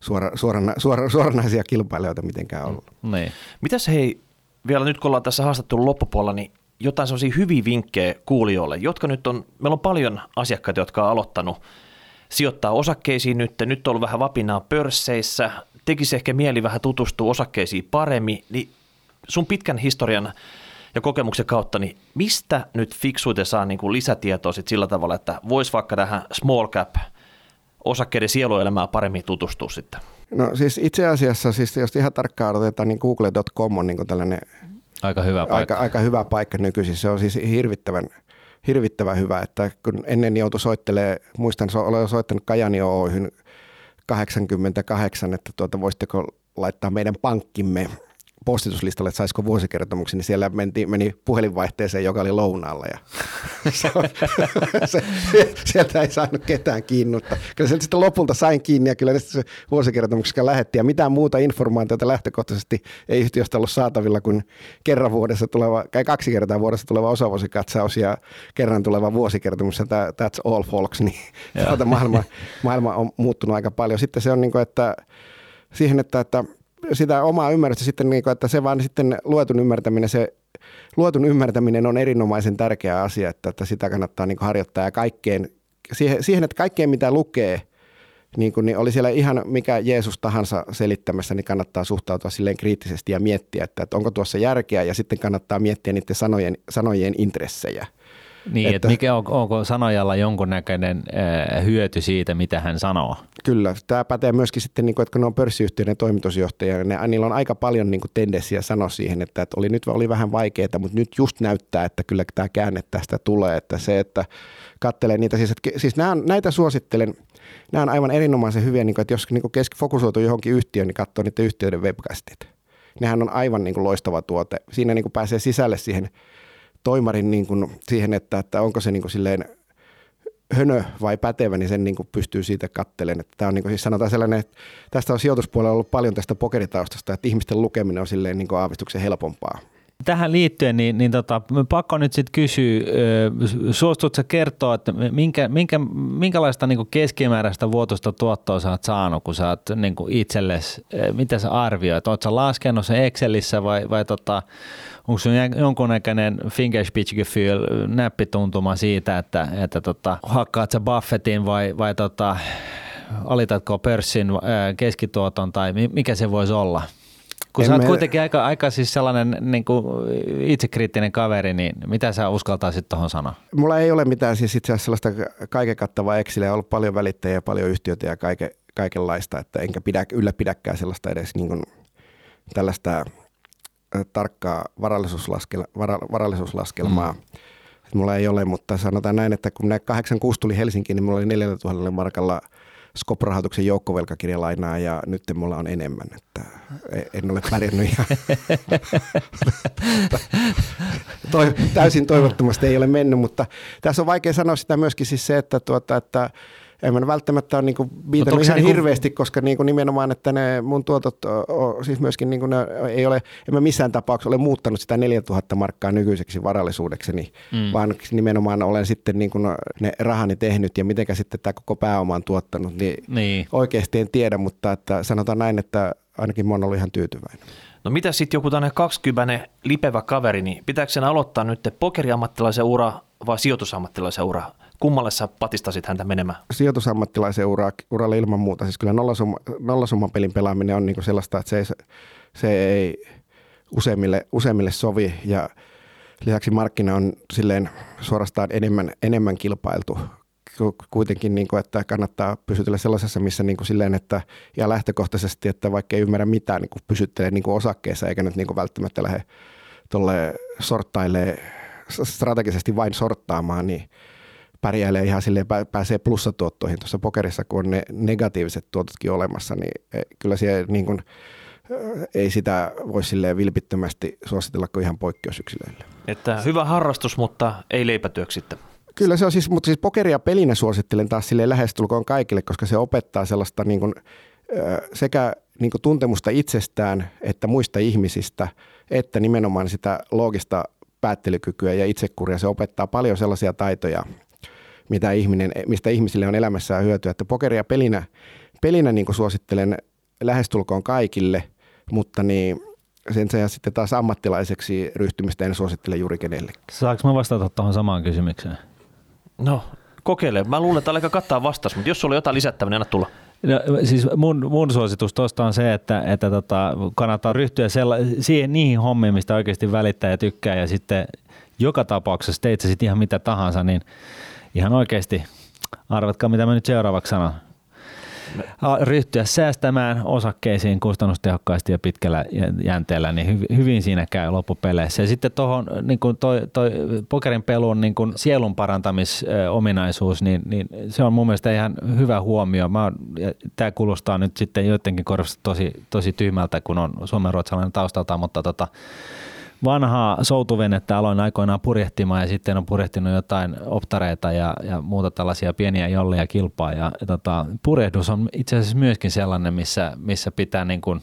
suora, suorana, suora, suoranaisia kilpailijoita mitenkään ollut. Niin. Mitäs hei, vielä nyt kun ollaan tässä haastattelun loppupuolella, niin jotain sellaisia hyviä vinkkejä kuulijoille, jotka nyt on, meillä on paljon asiakkaita, jotka on aloittanut sijoittaa osakkeisiin nyt, nyt on ollut vähän vapinaa pörsseissä, tekisi ehkä mieli vähän tutustua osakkeisiin paremmin, niin sun pitkän historian ja kokemuksen kautta, niin mistä nyt fiksuiten saa niin kuin lisätietoa sit sillä tavalla, että voisi vaikka tähän small cap osakkeiden sieluelämään paremmin tutustua sitten? No siis itse asiassa, siis jos ihan tarkkaan otetaan, niin google.com on niin kuin tällainen Aika hyvä paikka. aika, aika hyvä paikka nykyisin. Se on siis hirvittävän, hirvittävän hyvä, että kun ennen joutui soittelee, muistan, so, olen soittanut Kajani Oyhyn 88, että tuota, voisitteko laittaa meidän pankkimme postituslistalle, että saisiko vuosikertomuksen, niin siellä menti, meni puhelinvaihteeseen, joka oli lounaalla. Ja se, se, sieltä ei saanut ketään kiinni, mutta kyllä sieltä sitten lopulta sain kiinni ja kyllä se vuosikertomuksessa lähetti. Ja mitään muuta informaatiota lähtökohtaisesti ei yhtiöstä ollut saatavilla kuin kerran vuodessa tuleva, tai kaksi kertaa vuodessa tuleva osavuosikatsaus ja kerran tuleva vuosikertomus. Ja tha- That's all folks, niin tuota maailma, maailma on muuttunut aika paljon. Sitten se on niin kuin, että siihen, että, että sitä omaa ymmärrystä sitten, niin kuin, että se vaan sitten luetun ymmärtäminen, se luetun ymmärtäminen on erinomaisen tärkeä asia, että, että sitä kannattaa niin kuin harjoittaa ja kaikkeen, siihen, siihen, että kaikkeen mitä lukee, niin, kuin, niin oli siellä ihan mikä Jeesus tahansa selittämässä, niin kannattaa suhtautua silleen kriittisesti ja miettiä, että, että onko tuossa järkeä ja sitten kannattaa miettiä niiden sanojen, sanojen intressejä. Niin, että, että mikä on, onko sanojalla jonkunnäköinen äh, hyöty siitä, mitä hän sanoo? Kyllä, tämä pätee myöskin sitten, niin kuin, että kun ne on pörssiyhtiöiden toimitusjohtajia, ne, niillä on aika paljon niin kuin tendenssiä sanoa siihen, että, että oli, nyt oli vähän vaikeaa, mutta nyt just näyttää, että kyllä tämä käänne tästä tulee, että se, että kattelee niitä, siis, että, siis nämä, näitä suosittelen, nämä on aivan erinomaisen hyviä, niin kuin, että jos niin kuin fokusoituu johonkin yhtiöön, niin katsoo niiden yhtiöiden webcastit. Nehän on aivan niin kuin loistava tuote. Siinä niin kuin pääsee sisälle siihen toimarin niin kuin siihen, että, että onko se niin kuin silleen hönö vai pätevä, niin sen niin kuin pystyy siitä kattelemaan. Että tämä on niin kuin siis sanotaan sellainen, että tästä on sijoituspuolella ollut paljon tästä pokeritaustasta, että ihmisten lukeminen on silleen niin kuin aavistuksen helpompaa. Tähän liittyen, niin, niin tota, pakko nyt sitten kysyä, suostutko kertoa, että minkä, minkä, minkälaista niin keskimääräistä vuotuista tuottoa sä oot saanut, kun sä oot niin itsellesi, mitä sä arvioit? Oletko laskenut se Excelissä vai, vai tota, onko sun jonkunnäköinen fingerspitchgefühl, näppituntuma siitä, että, että tota, hakkaat sä Buffettin vai, vai tota, alitatko pörssin keskituoton tai mikä se voisi olla? Kun en sä oot me... kuitenkin aika, aika siis sellainen niin kuin itsekriittinen kaveri, niin mitä sä uskaltaisit tuohon sanoa? Mulla ei ole mitään siis itse asiassa sellaista kaiken kattavaa Exceliä, on ollut paljon välittäjiä, paljon yhtiöitä ja kaiken, kaikenlaista, että enkä pidä, ylläpidäkään sellaista edes niin kuin tällaista tarkkaa varallisuuslaskel, vara, varallisuuslaskelmaa. Mm. Mulla ei ole, mutta sanotaan näin, että kun nämä 86 tuli Helsinkiin, niin mulla oli 4000 markalla Skop-rahoituksen joukkovelkakirjalainaa ja nyt mulla on enemmän, että en ole pärjännyt ihan Toi, täysin toivottomasti ei ole mennyt, mutta tässä on vaikea sanoa sitä myöskin siis se, että, tuota, että en mä välttämättä ole niin viitannut ihan niin hirveästi, koska niin kuin nimenomaan, että ne mun tuotot on, siis myöskin niin kuin ne ei ole, en mä missään tapauksessa ole muuttanut sitä 4000 markkaa nykyiseksi varallisuudekseni, mm. vaan nimenomaan olen sitten niin kuin ne rahani tehnyt ja mitenkä sitten tämä koko pääoma on tuottanut, niin, niin. oikeasti en tiedä, mutta että sanotaan näin, että ainakin mä oon ollut ihan tyytyväinen. No mitä sitten joku tämmöinen 20 lipevä kaveri, niin pitääkö sen aloittaa nyt pokeriammattilaisen ura vai sijoitusammattilaisen ura? Kummalle sä patistasit häntä menemään? Sijoitusammattilaisen ura, uralle ilman muuta. Siis kyllä nollasumma, nollasumman pelin pelaaminen on niin sellaista, että se ei, se ei useimmille, useimmille sovi ja lisäksi markkina on silleen suorastaan enemmän, enemmän kilpailtu kuitenkin, niin kuin, että kannattaa pysytellä sellaisessa, missä niin kuin silleen, että ja lähtökohtaisesti, että vaikka ei ymmärrä mitään, niin pysyttelee niin osakkeessa eikä nyt niin kuin välttämättä lähde tuolle sorttailee strategisesti vain sorttaamaan, niin pärjäilee ihan silleen, pääsee plussatuottoihin tuossa pokerissa, kun on ne negatiiviset tuototkin olemassa, niin e, kyllä siellä niin kuin, ei sitä voi silleen vilpittömästi suositella kuin ihan poikkeusyksilöille. Että hyvä harrastus, mutta ei leipätyöksi sitten. Kyllä se on siis, mutta siis pokeria pelinä suosittelen taas sille lähestulkoon kaikille, koska se opettaa sellaista niin kuin, sekä niin kuin tuntemusta itsestään että muista ihmisistä, että nimenomaan sitä loogista päättelykykyä ja itsekuria. Se opettaa paljon sellaisia taitoja, mitä ihminen, mistä ihmisille on elämässään hyötyä. Että pokeria pelinä, pelinä niin kuin suosittelen lähestulkoon kaikille, mutta niin sen sijaan sitten taas ammattilaiseksi ryhtymistä en suosittele juuri kenellekään. Saanko mä vastata tuohon samaan kysymykseen? No, kokeile. Mä luulen, että aika kattaa vastaus, mutta jos sulla on jotain lisättävää, niin anna tulla. No, siis mun, mun suositus tuosta on se, että, että tota, kannattaa ryhtyä sella, siihen, niihin hommiin, mistä oikeasti välittää ja tykkää ja sitten joka tapauksessa teit sä sitten ihan mitä tahansa, niin ihan oikeasti, arvatkaa mitä mä nyt seuraavaksi sanon, ryhtyä säästämään osakkeisiin kustannustehokkaasti ja pitkällä jänteellä, niin hyvin siinä käy loppupeleissä. Ja sitten tuohon niin toi, toi pokerin pelun niin kuin sielun parantamisominaisuus, niin, niin se on mun mielestä ihan hyvä huomio. Tämä kuulostaa nyt sitten joidenkin korvasta tosi, tosi tyhmältä, kun on suomenruotsalainen taustalta, mutta tota, vanhaa soutuvenettä aloin aikoinaan purjehtimaan ja sitten on purjehtinut jotain optareita ja, ja muuta tällaisia pieniä jolleja kilpaa. Ja, ja tota, purjehdus on itse asiassa myöskin sellainen, missä, missä pitää, niin kuin,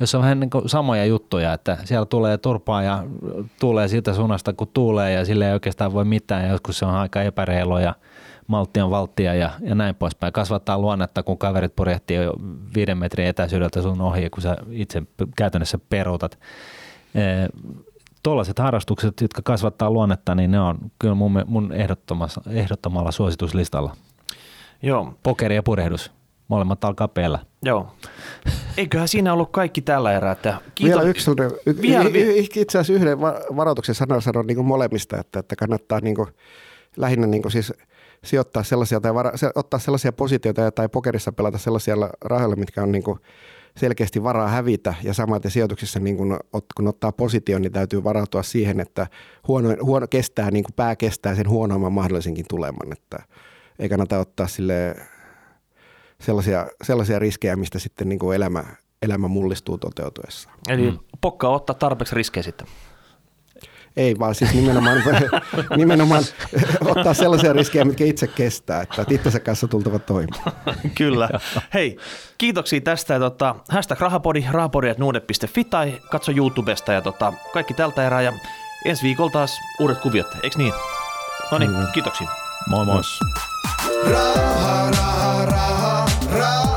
jos on vähän niin kuin samoja juttuja, että siellä tulee turpaa ja tulee siltä suunnasta kun tuulee ja sille ei oikeastaan voi mitään ja joskus se on aika epäreilu ja maltti on valttia ja, ja näin poispäin. Kasvattaa luonnetta, kun kaverit purjehtii jo viiden metrin etäisyydeltä sun ohi, kun sä itse käytännössä peruutat tuollaiset harrastukset, jotka kasvattaa luonnetta, niin ne on kyllä mun, mun ehdottomalla suosituslistalla. Joo. Pokeri ja purehdus. Molemmat alkaa peellä. Joo. Eiköhän siinä ollut kaikki tällä erää. Että kiitos. Vielä yksi y- Vielä, y- itse asiassa yhden varoituksen sanan sanon niin kuin molemmista, että, että kannattaa niin kuin, lähinnä niin siis sijoittaa sellaisia tai vara, se, ottaa sellaisia positioita tai pokerissa pelata sellaisia rahoilla, mitkä on niin kuin selkeästi varaa hävitä ja samaten sijoituksissa niin kun, kun ottaa position, niin täytyy varautua siihen, että huono, huono kestää, niin kuin pää kestää sen huonoimman mahdollisenkin tuleman, että ei kannata ottaa sille sellaisia, sellaisia riskejä, mistä sitten niin kuin elämä, elämä mullistuu toteutuessa. Eli mm. pokkaa ottaa tarpeeksi riskejä sitten. Ei, vaan siis nimenomaan, nimenomaan ottaa sellaisia riskejä, mitkä itse kestää, että itsensä kanssa tultava toimeen. Kyllä. Hei, kiitoksia tästä. Ja tota, hashtag rahapodi, rahapodi.nuude.fi tai katso YouTubesta ja tota, kaikki tältä erää. Ja ensi viikolla taas uudet kuviot, eikö niin? No niin, kiitoksia. Moi moi. Raha, raha, raha, raha.